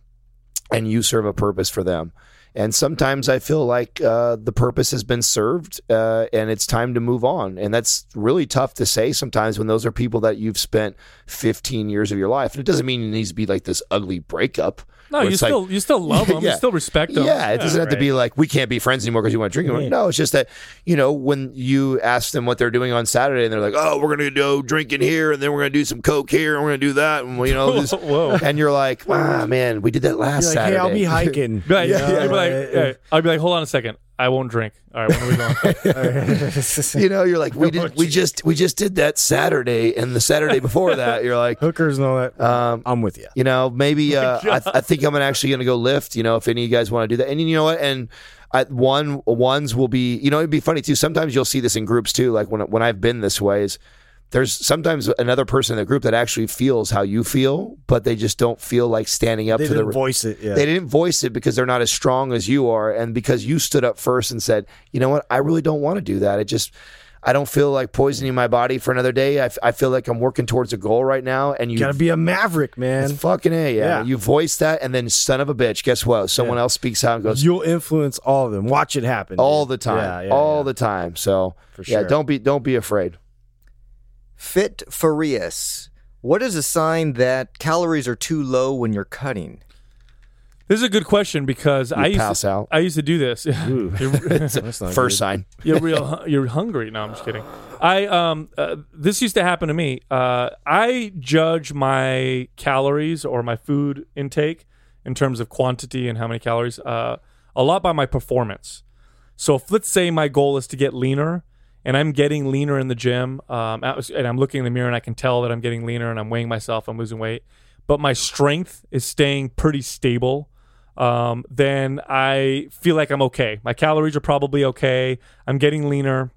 and you serve a purpose for them. And sometimes I feel like uh, the purpose has been served, uh, and it's time to move on. And that's really tough to say sometimes when those are people that you've spent 15 years of your life. And it doesn't mean it needs to be like this ugly breakup. No, you it's like- still you still love them. Yeah. You still respect them. yeah, it doesn't have to be like we can't be friends anymore because you want to drink anymore. No, it's just that you know when you ask them what they're doing on Saturday and they're like, "Oh, we're gonna go drinking here, and then we're gonna do some coke here, and we're gonna do that," and you know, this, and you're like, "Ah, man, we did that last You're like, Saturday." hey i'll be hiking Right, You yeah, I'd be like, like, hey, I'd be like, hold on a second. I won't drink. All right, when are we going? you know, you're like, "We did, we just, we just did that Saturday, and the Saturday before that, you're like." hookers and all that Um, i'm with you You know, maybe uh, I, I think I'm actually going to go lift. You know, if any of you guys want to do that, and you know what, and I, one ones will be. You know, it'd be funny too. Sometimes you'll see this in groups too. Like when when I've been this way is. There's sometimes another person in the group that actually feels how you feel, but they just don't feel like standing up they to didn't the voice it yeah they didn't voice it because they're not as strong as you are, and because you stood up first and said, "You know what? I really don't want to do that. It just, I don't feel like poisoning my body for another day. I, f- I feel like I'm working towards a goal right now." And you gotta be a maverick man it's fucking a yeah. Yeah. You voice that, and then son of a bitch. Guess what? Someone else speaks out and goes you'll influence all of them watch it happen all dude. the time, yeah, yeah, all yeah. the time. So For yeah, sure. don't be don't be afraid. Fit Farias. What is a sign that calories are too low when you're cutting? This is a good question because I used to, out. I used to do this. Ooh. You're- That's not First good. sign. you're real you're hungry no i'm just kidding i um uh, this used to happen to me uh i judge my calories or my food intake in terms of quantity and how many calories uh a lot by my performance so if let's say my goal is to get leaner and i'm getting leaner in the gym um and i'm looking in the mirror and i can tell that i'm getting leaner and i'm weighing myself i'm losing weight but my strength is staying pretty stable um, then I feel like I'm okay. My calories are probably okay. I'm getting leaner.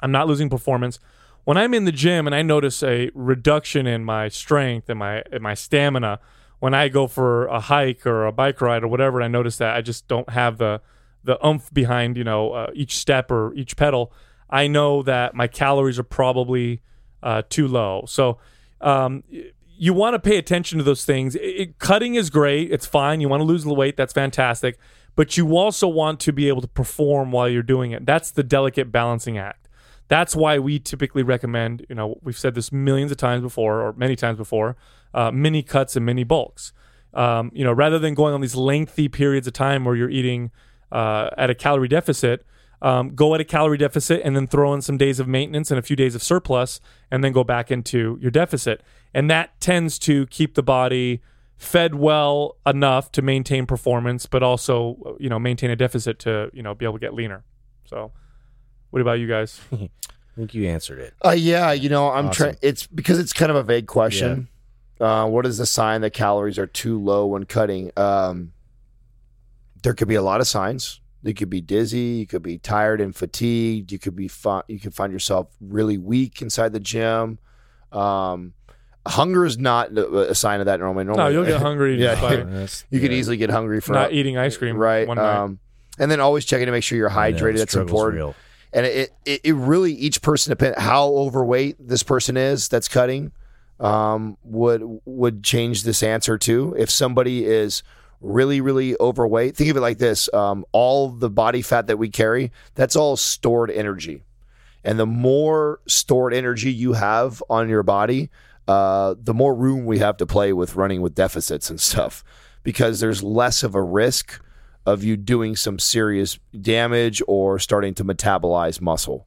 I'm not losing performance. When I'm in the gym and I notice a reduction in my strength and my my stamina, when I go for a hike or a bike ride or whatever, and I notice that I just don't have the the oomph behind you know uh, each step or each pedal. I know that my calories are probably uh, too low. So um, you want to pay attention to those things. It, it- cutting is great; it's fine. You want to lose the weight, that's fantastic. But you also want to be able to perform while you're doing it. That's the delicate balancing act. That's why we typically recommend, you know, we've said this millions of times before or many times before, uh, mini cuts and mini bulks. Um, you know, rather than going on these lengthy periods of time where you're eating uh, at a calorie deficit, um, go at a calorie deficit and then throw in some days of maintenance and a few days of surplus and then go back into your deficit. And that tends to keep the body fed well enough to maintain performance, but also, you know, maintain a deficit to, you know, be able to get leaner. So, what about you guys? I think you answered it. Uh, yeah, you know, I'm Awesome. trying. It's because it's kind of a vague question. Uh, what is the sign that calories are too low when cutting? Um, there could be a lot of signs. You could be dizzy. You could be tired and fatigued. You could be fi- you could find yourself really weak inside the gym. Um, hunger is not a a sign of that normally. No, you'll get hungry. Yeah. just by That's- you could easily get hungry for not eating ice cream right. one night. Um, and then always checking to make sure you're hydrated. the That's important real. and it, it it really each person depend how overweight this person is that's cutting um, would would change this answer too. If somebody is really really overweight, think of it like this: um, all the body fat that we carry, that's all stored energy, and the more stored energy you have on your body, uh, the more room we have to play with running with deficits and stuff, because there's less of a risk of you doing some serious damage or starting to metabolize muscle.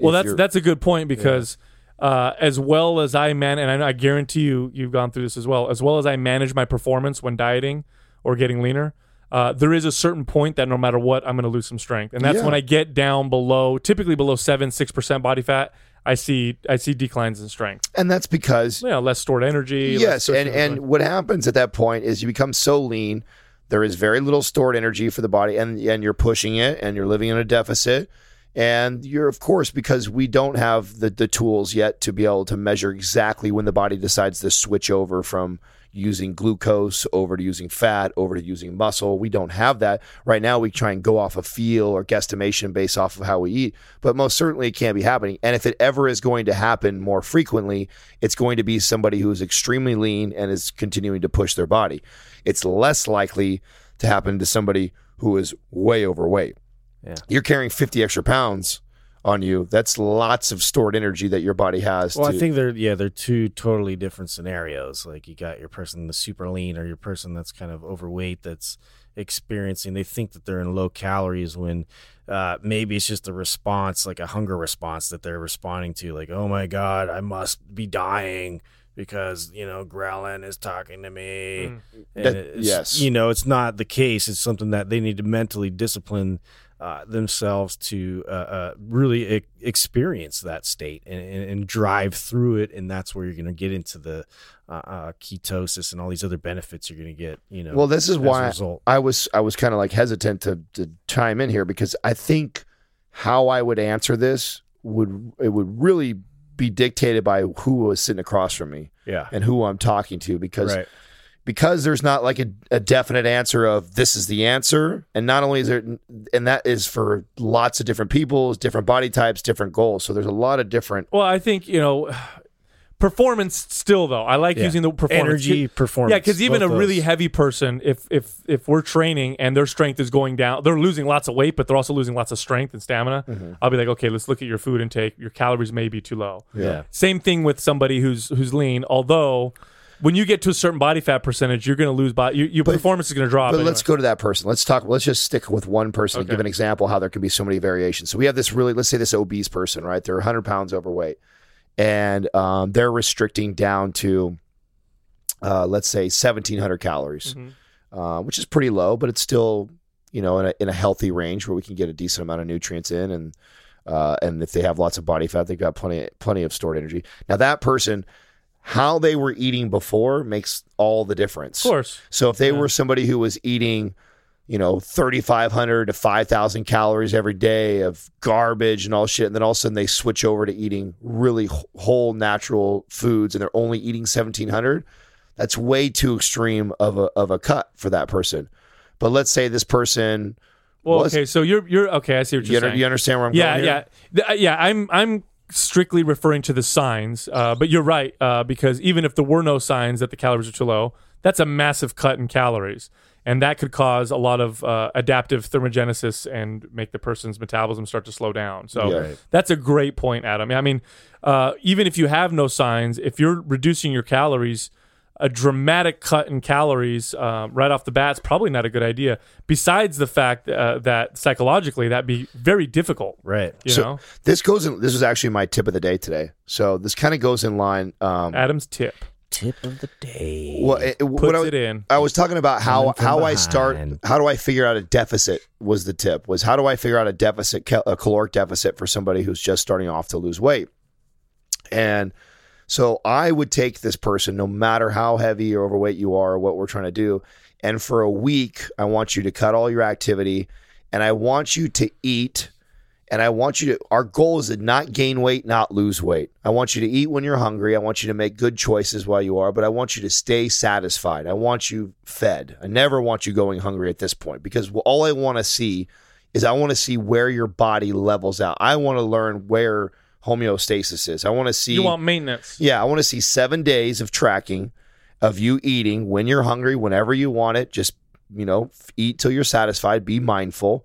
Well, that's that's a good point because uh, as well as I man, and I, I guarantee you, you've gone through this as well. As well as I manage my performance when dieting or getting leaner, uh, there is a certain point that no matter what, I'm going to lose some strength, and that's Yeah. when I get down below, typically below seven, six percent body fat. I see I see declines in strength. and that's because know, less stored energy. less yes, and and what happens at that point is you become so lean. There is very little stored energy for the body, and and you're pushing it, and you're living in a deficit, and you're of course because we don't have the the tools yet to be able to measure exactly when the body decides to switch over from using glucose over to using fat over to using muscle. We don't have that right now. We try and go off a feel or guesstimation based off of how we eat, but most certainly it can't be happening. And if it ever is going to happen more frequently, it's going to be somebody who is extremely lean and is continuing to push their body. It's less likely to happen to somebody who is way overweight. Yeah. You're carrying 50 extra pounds on you. That's lots of stored energy that your body has. Well, to, I think they're yeah they're two totally different scenarios. Like you got your person that's super lean or your person that's kind of overweight that's experiencing. They think that they're in low calories when uh, maybe it's just a response, like a hunger response that they're responding to. Like, oh my god, I must be dying because you know ghrelin is talking to me. Mm. And That- yes. you know it's not the case. It's something that they need to mentally discipline uh, themselves to uh, uh, really e- experience that state and, and, and drive through it, and that's where you're going to get into the uh, uh, ketosis and all these other benefits you're going to get. You know, Well, this is why. I was I was kind of like hesitant to to chime in here because I think how I would answer this would it would really be dictated by who was sitting across from me yeah, and who I'm talking to because right. Because there's not like a, a definite answer of this is the answer and not only is there and that is for lots of different people different body types different goals so there's a lot of different Well, I think you know, performance still though. I like Yeah. using the performance Energy, performance. Yeah, because even a both really those. heavy person, if if if we're training and their strength is going down, they're losing lots of weight, but they're also losing lots of strength and stamina. Mm-hmm. I'll be like, okay, let's look at your food intake. Your calories may be too low. yeah. Same thing with somebody who's who's lean. Although, when you get to a certain body fat percentage, you're going to lose body. Your, your performance is going to drop. But anyway. let's go to that person. Let's talk. Let's just stick with one person and give an example how there can be so many variations. So we have this really, let's say this obese person, right? They're 100 pounds overweight, and um, they're restricting down to, uh, let's say 1,700 calories, Mhm. uh, which is pretty low, but it's still, you know, in a, in a healthy range where we can get a decent amount of nutrients in, and uh, and if they have lots of body fat, they've got plenty plenty of stored energy. Now that person. How they were eating before makes all the difference. of course. So if they Yeah. were somebody who was eating you know, 3,500 to 5,000 calories every day of garbage and all shit. And then all of a sudden they switch over to eating really whole natural foods and they're only eating 1,700. That's way too extreme of a, of a cut for that person. But let's say this person, Well, was- okay, so you're you're okay. I see what you, you're under- saying. you understand where I'm yeah, going? yeah, Th- uh, yeah. I'm I'm strictly referring to the signs, uh, but you're right uh, because even if there were no signs that the calories are too low, that's a massive cut in calories, and that could cause a lot of uh, adaptive thermogenesis and make the person's metabolism start to slow down. So Yeah. That's a great point, Adam. I mean, uh, even if you have no signs, if you're reducing your calories. A dramatic cut in calories um, right off the bat is probably not a good idea. Besides the fact uh, that psychologically that'd be very difficult. Right. You So know, this goes in, this was actually my tip of the day today. So this kind of goes in line. Um, Adam's tip Tip of the day. well, it, what puts I, was- it in. I was talking about how Coming from how I start how do I figure out a deficit was the tip was how do I figure out a deficit a caloric deficit for somebody who's just starting off to lose weight and so I would take this person no matter how heavy or overweight you are or what we're trying to do and for a week I want you to cut all your activity and I want you to eat and I want you to our goal is to not gain weight, not lose weight. I want you to eat when you're hungry. I want you to make good choices while you are, but I want you to stay satisfied. I want you fed. I never want you going hungry at this point because all I want to see is I want to see where your body levels out. I want to learn where homeostasis is. I want to see You want maintenance. yeah, I want to see seven days of tracking of you eating when you're hungry, whenever you want it. Just you know, eat till you're satisfied. Be mindful,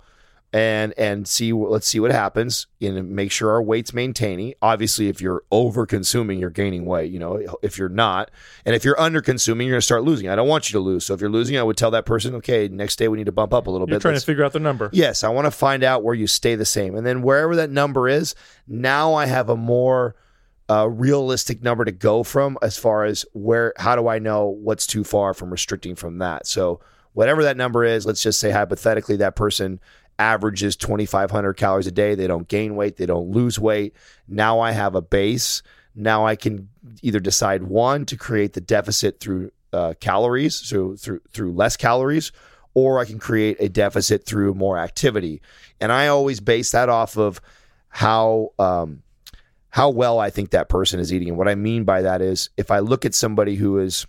and and see. Let's see what happens, and make sure our weight's maintaining. Obviously, if you're over consuming, you're gaining weight. You know, if you're not, and if you're under consuming, you're going to start losing. I don't want you to lose. So if you're losing, I would tell that person, okay, next day we need to bump up a little You're bit. trying Let's- to figure out the number. Yes, I want to find out where you stay the same. And then wherever that number is, now I have a more uh, realistic number to go from as far as where, how do I know what's too far from restricting from that? So, whatever that number is, let's just say hypothetically that person averages 2,500 calories a day. They don't gain weight, they don't lose weight. Now I have a base. Now I can either decide one to create the deficit through uh, calories, so through through less calories, or I can create a deficit through more activity. And I always base that off of how um, how well I think that person is eating. And what I mean by that is if I look at somebody who is,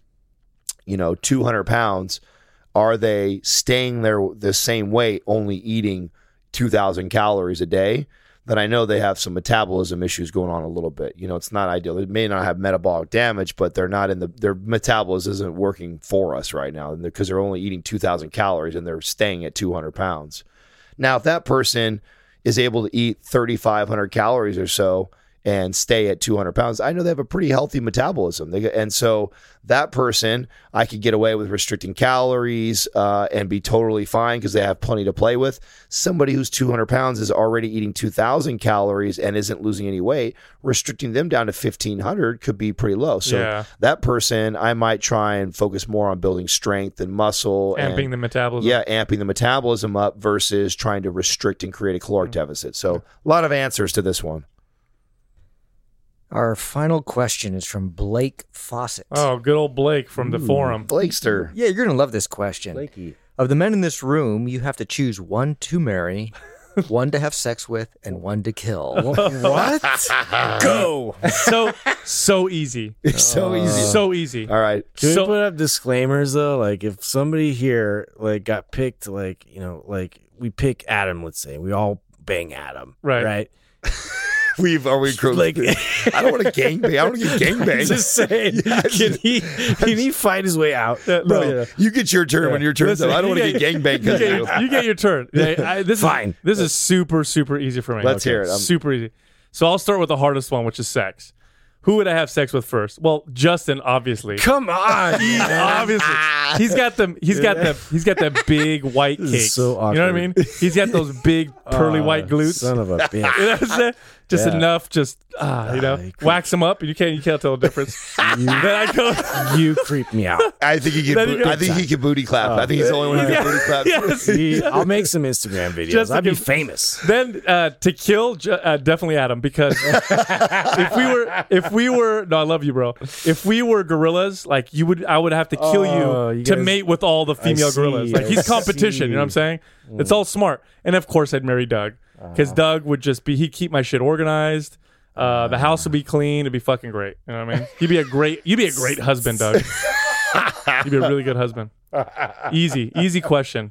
you know, 200 pounds, are they staying there the same weight, only eating 2,000 calories a day? Then I know they have some metabolism issues going on a little bit. You know, it's not ideal. They may not have metabolic damage, but they're not in the their metabolism isn't working for us right now because they're only eating 2,000 calories and they're staying at 200 pounds. Now, if that person is able to eat 3,500 calories or so and stay at 200 pounds, I know they have a pretty healthy metabolism. They, and so that person, I could get away with restricting calories uh, and be totally fine because they have plenty to play with. Somebody who's 200 pounds is already eating 2,000 calories and isn't losing any weight. Restricting them down to 1,500 could be pretty low. So Yeah. that person, I might try and focus more on building strength and muscle and and the metabolism. yeah, amping the metabolism up versus trying to restrict and create a caloric Mm. deficit. So a lot of answers to this one. Our final question is from Blake Fawcett. Oh, good old Blake from the forum. Blakester. Yeah, you're going to love this question. Of the men in this room, you have to choose one to marry, one to have sex with, and one to kill. What? Go. so so easy. So uh, easy. So easy. All right. Can So- we put up disclaimers though? Like if somebody here like got picked, like you know, like we pick Adam, let's say we all bang Adam, Right. Right. We've are we Like, I don't want to gangbang. I don't want to get gangbanged. just saying, can he can he fight his way out? Uh, Bro, yeah. you get your turn when your turn's Listen, up. I don't want to you get gangbanged You because get, you. you get your turn. I- this Fine. Is, this is super super easy for me. Let's hear it. I'm- super easy. So I'll start with the hardest one, which is sex. Who would I have sex with first? Well, Justin, obviously. Come on, obviously, he's got the he's got the he's got the big white cakes. so You know what I mean? He's got those big pearly white glutes. Son of a bitch. You know what I'm saying? Just Yeah. enough, just ah, you know, creep. wax them up. and You can't, you can't tell the difference. then I go, you creep me out. I think he can. Bo- I think he can booty clap. I think he's the only one who can booty clap. yes. See, I'll make some Instagram videos. Just I'd be give- famous. Then uh, to kill, uh, definitely Adam, because if we were if we were no, I love you, bro. If we were gorillas, like you would, I would have to kill Oh, you, you to guys- mate with all the female see, gorillas. Like I he's competition. You know what I'm see. saying? It's all smart. And of course, I'd marry Doug because Uh-huh. Doug would just be. He'd keep my shit organized. Uh, the house would be clean. It'd be fucking great. You know what I mean? He'd be a great. You'd be a great husband, Doug. You'd be a really good husband. Easy, easy question.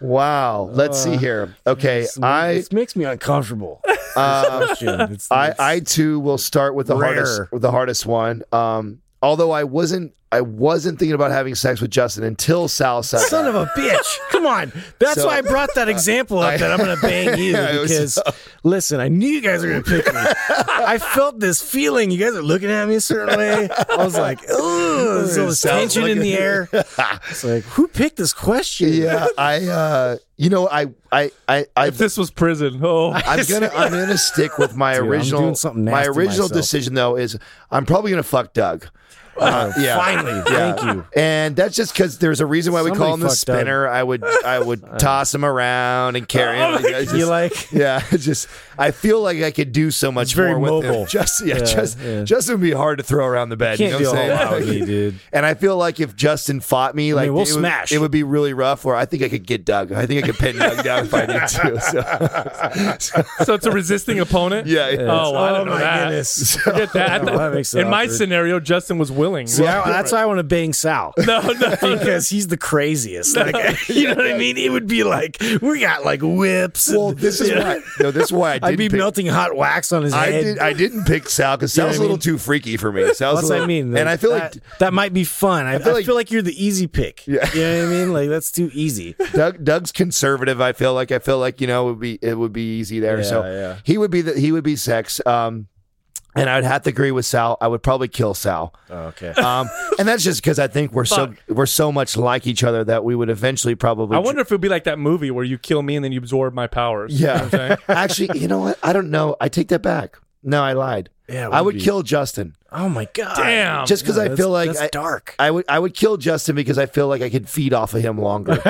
Wow. Let's see here. Okay, I this makes me uncomfortable. Uh, it's, I, it's- I too will start with the Rare. hardest with the hardest one. Um, although I wasn't I wasn't thinking about having sex with Justin until Sal said Son that. of a bitch! Come on, that's So- why I brought that example up. that I'm gonna bang you Yeah, it was- because listen, I knew you guys were gonna pick me. I felt this feeling. You guys are looking at me a certain way. I was like, ooh, there's all this Sounds tension in the air. It's like, who picked this question? yeah, I uh, you know I I I I If this was prison, oh, I'm gonna I'm gonna stick with my Dude, original my original decision though is I'm probably gonna fuck Doug. Uh, yeah. Finally, thank you. And that's just because there's a reason why we Somebody call him the fucked Doug. spinner. I would I would toss him around and carry him. I just- You like? yeah, it's just I feel like I could do so much very more with mobile. him. Just yeah, Yeah, just yeah. Justin would be hard to throw around the bed. Can't you do know a what whole I'm lot saying? with me, dude. And I feel like if Justin fought me, like mean, we'll it would- smash. it would be really rough. Or I think I could get Doug. I think I could pin Doug down if I need to. So, so it's a resisting opponent. yeah, yeah. Oh, I Oh don't know my that. goodness. Forget that. Oh, that makes it In my awkward. scenario, Justin was willing. See, I- that's why I want to bang Sal. no, no, because he's the craziest. Like, you know what I mean? It would be like we got like whips. Well, and- this is you know? why. No, this is why I I'd didn't be pick, melting hot wax on his I head. did. I didn't pick Sal because You know Sal's what a I little mean? too freaky for me. Sal's a That's what little, I mean. and I feel that, like that might be fun. I, I, feel feel, like- like, you're the easy pick. Yeah. You know what I mean? Like that's too easy. Doug Doug's conservative. I feel like I feel like you know it would be it would be easy there. Yeah, so yeah. he would be the, he would be sex. Um, and I'd have to agree with Sal. I would probably kill Sal. Oh, okay. Um, and that's just because I think we're so we're so much like each other that we would eventually probably. I wonder if it would be like that movie where you kill me and then you absorb my powers. You know Yeah. I'm saying? Actually, you know what? I don't know. I take that back. No, I lied. Yeah, it I would would be. kill Justin. Oh my god. Damn. Just because Yeah, I feel like that's I, dark. I would I would kill Justin because I feel like I could feed off of him longer.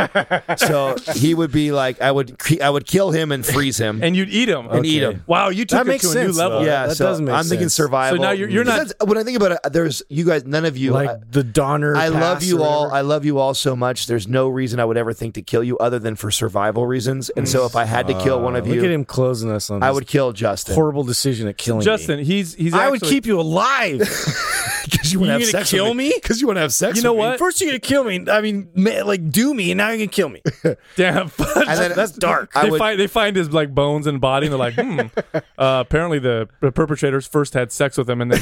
so he would be like I would I would kill him and freeze him. and you'd eat him. And eat him. Wow, you took That it makes to a new level. though. yeah, that so does make sense. I'm thinking survival. So now you're- you're not- when I think about it, there's you guys, none of you. like I, the Donner. I love you all. I love you all so much. There's no reason I would ever think to kill you other than for survival reasons. And so if I had to kill one of you, Look at you, him closing us on. I this would kill Justin. horrible decision at killing me. Justin, he's he's. I would keep you alive alive Because you You want to have gonna sex kill with me? Because you want to have sex. You know with me. what? First, you're gonna kill me. I mean, ma- like do me, and now you're gonna kill me. Damn. And then- That's dark. I they would- find they find his like bones and body, and they're like, hmm. Uh, apparently, the, the perpetrators first had sex with him and then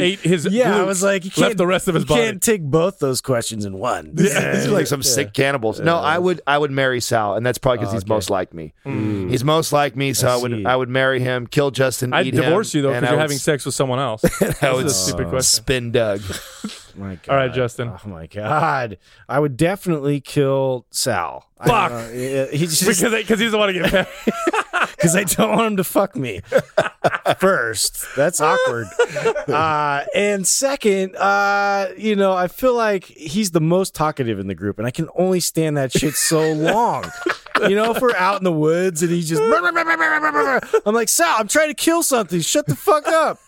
ate his. Yeah, I was like, you can't, left the rest of his you body. can't take both those questions in one. Yeah, these are like some sick cannibals. No, I would I would marry Sal, and that's probably because he's most like me. He's most like me, so I, would. I would marry him, kill Justin, I'd eat him, divorce you though because you're having sex with someone else. I this would is a stupid question. Spin Doug. My God. All right, Justin. Oh my God. I would definitely kill Sal. Fuck. don't know. He just because because he doesn't want to get paid. because I don't want him to fuck me first. That's awkward. Uh, and second, uh, you know, I feel like he's the most talkative in the group, and I can only stand that shit so long. You know, if we're out in the woods and he's just, I'm like, Sal, I'm trying to kill something. Shut the fuck up.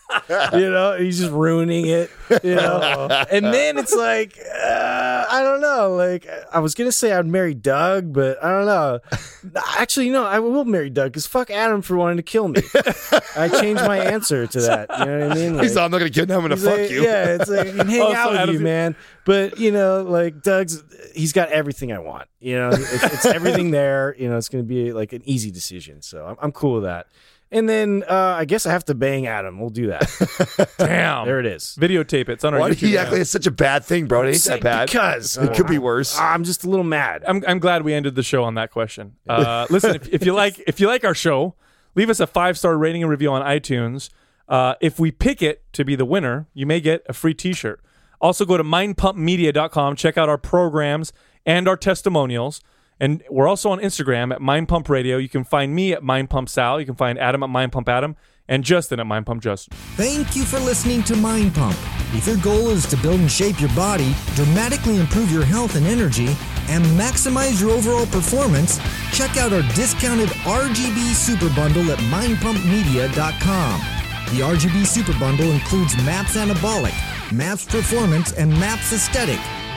You know, he's just ruining it. You know, and then it's like, uh, I don't know. Like, I was gonna say I'd marry Doug, but I don't know. Actually, you know, I will marry Doug because fuck Adam for wanting to kill me. I changed my answer to that. You know what I mean? Like, He's like, I'm not going to kill him. I'm going to fuck like, you. Yeah, it's like I can hang Oh, so out with Adam's- you, man. But you know, like Doug's, he's got everything I want. You know, it's, it's everything there. You know, it's going to be like an easy decision. So I'm, I'm cool with that. And then uh, I guess I have to bang Adam. We'll do that. Damn. there it is. Videotape it. It's on our Why do YouTube. you act like it's such a bad thing, bro? It ain't that bad. Because it could be worse. I'm just a little mad. I'm, I'm glad we ended the show on that question. Uh, listen, if, if you like if you like our show, leave us a five star rating and review on iTunes. Uh, if we pick it to be the winner, you may get a free T-shirt. Also, go to mindpumpmedia.com. Check out our programs and our testimonials. And we're also on Instagram at Mind Pump Radio. You can find me at Mind Pump Sal. You can find Adam at Mind Pump Adam and Justin at Mind Pump Justin. Thank you for listening to Mind Pump. If your goal is to build and shape your body, dramatically improve your health and energy, and maximize your overall performance, check out our discounted RGB Super Bundle at mindpumpmedia.com. The RGB Super Bundle includes MAPS Anabolic, MAPS Performance, and MAPS Aesthetic.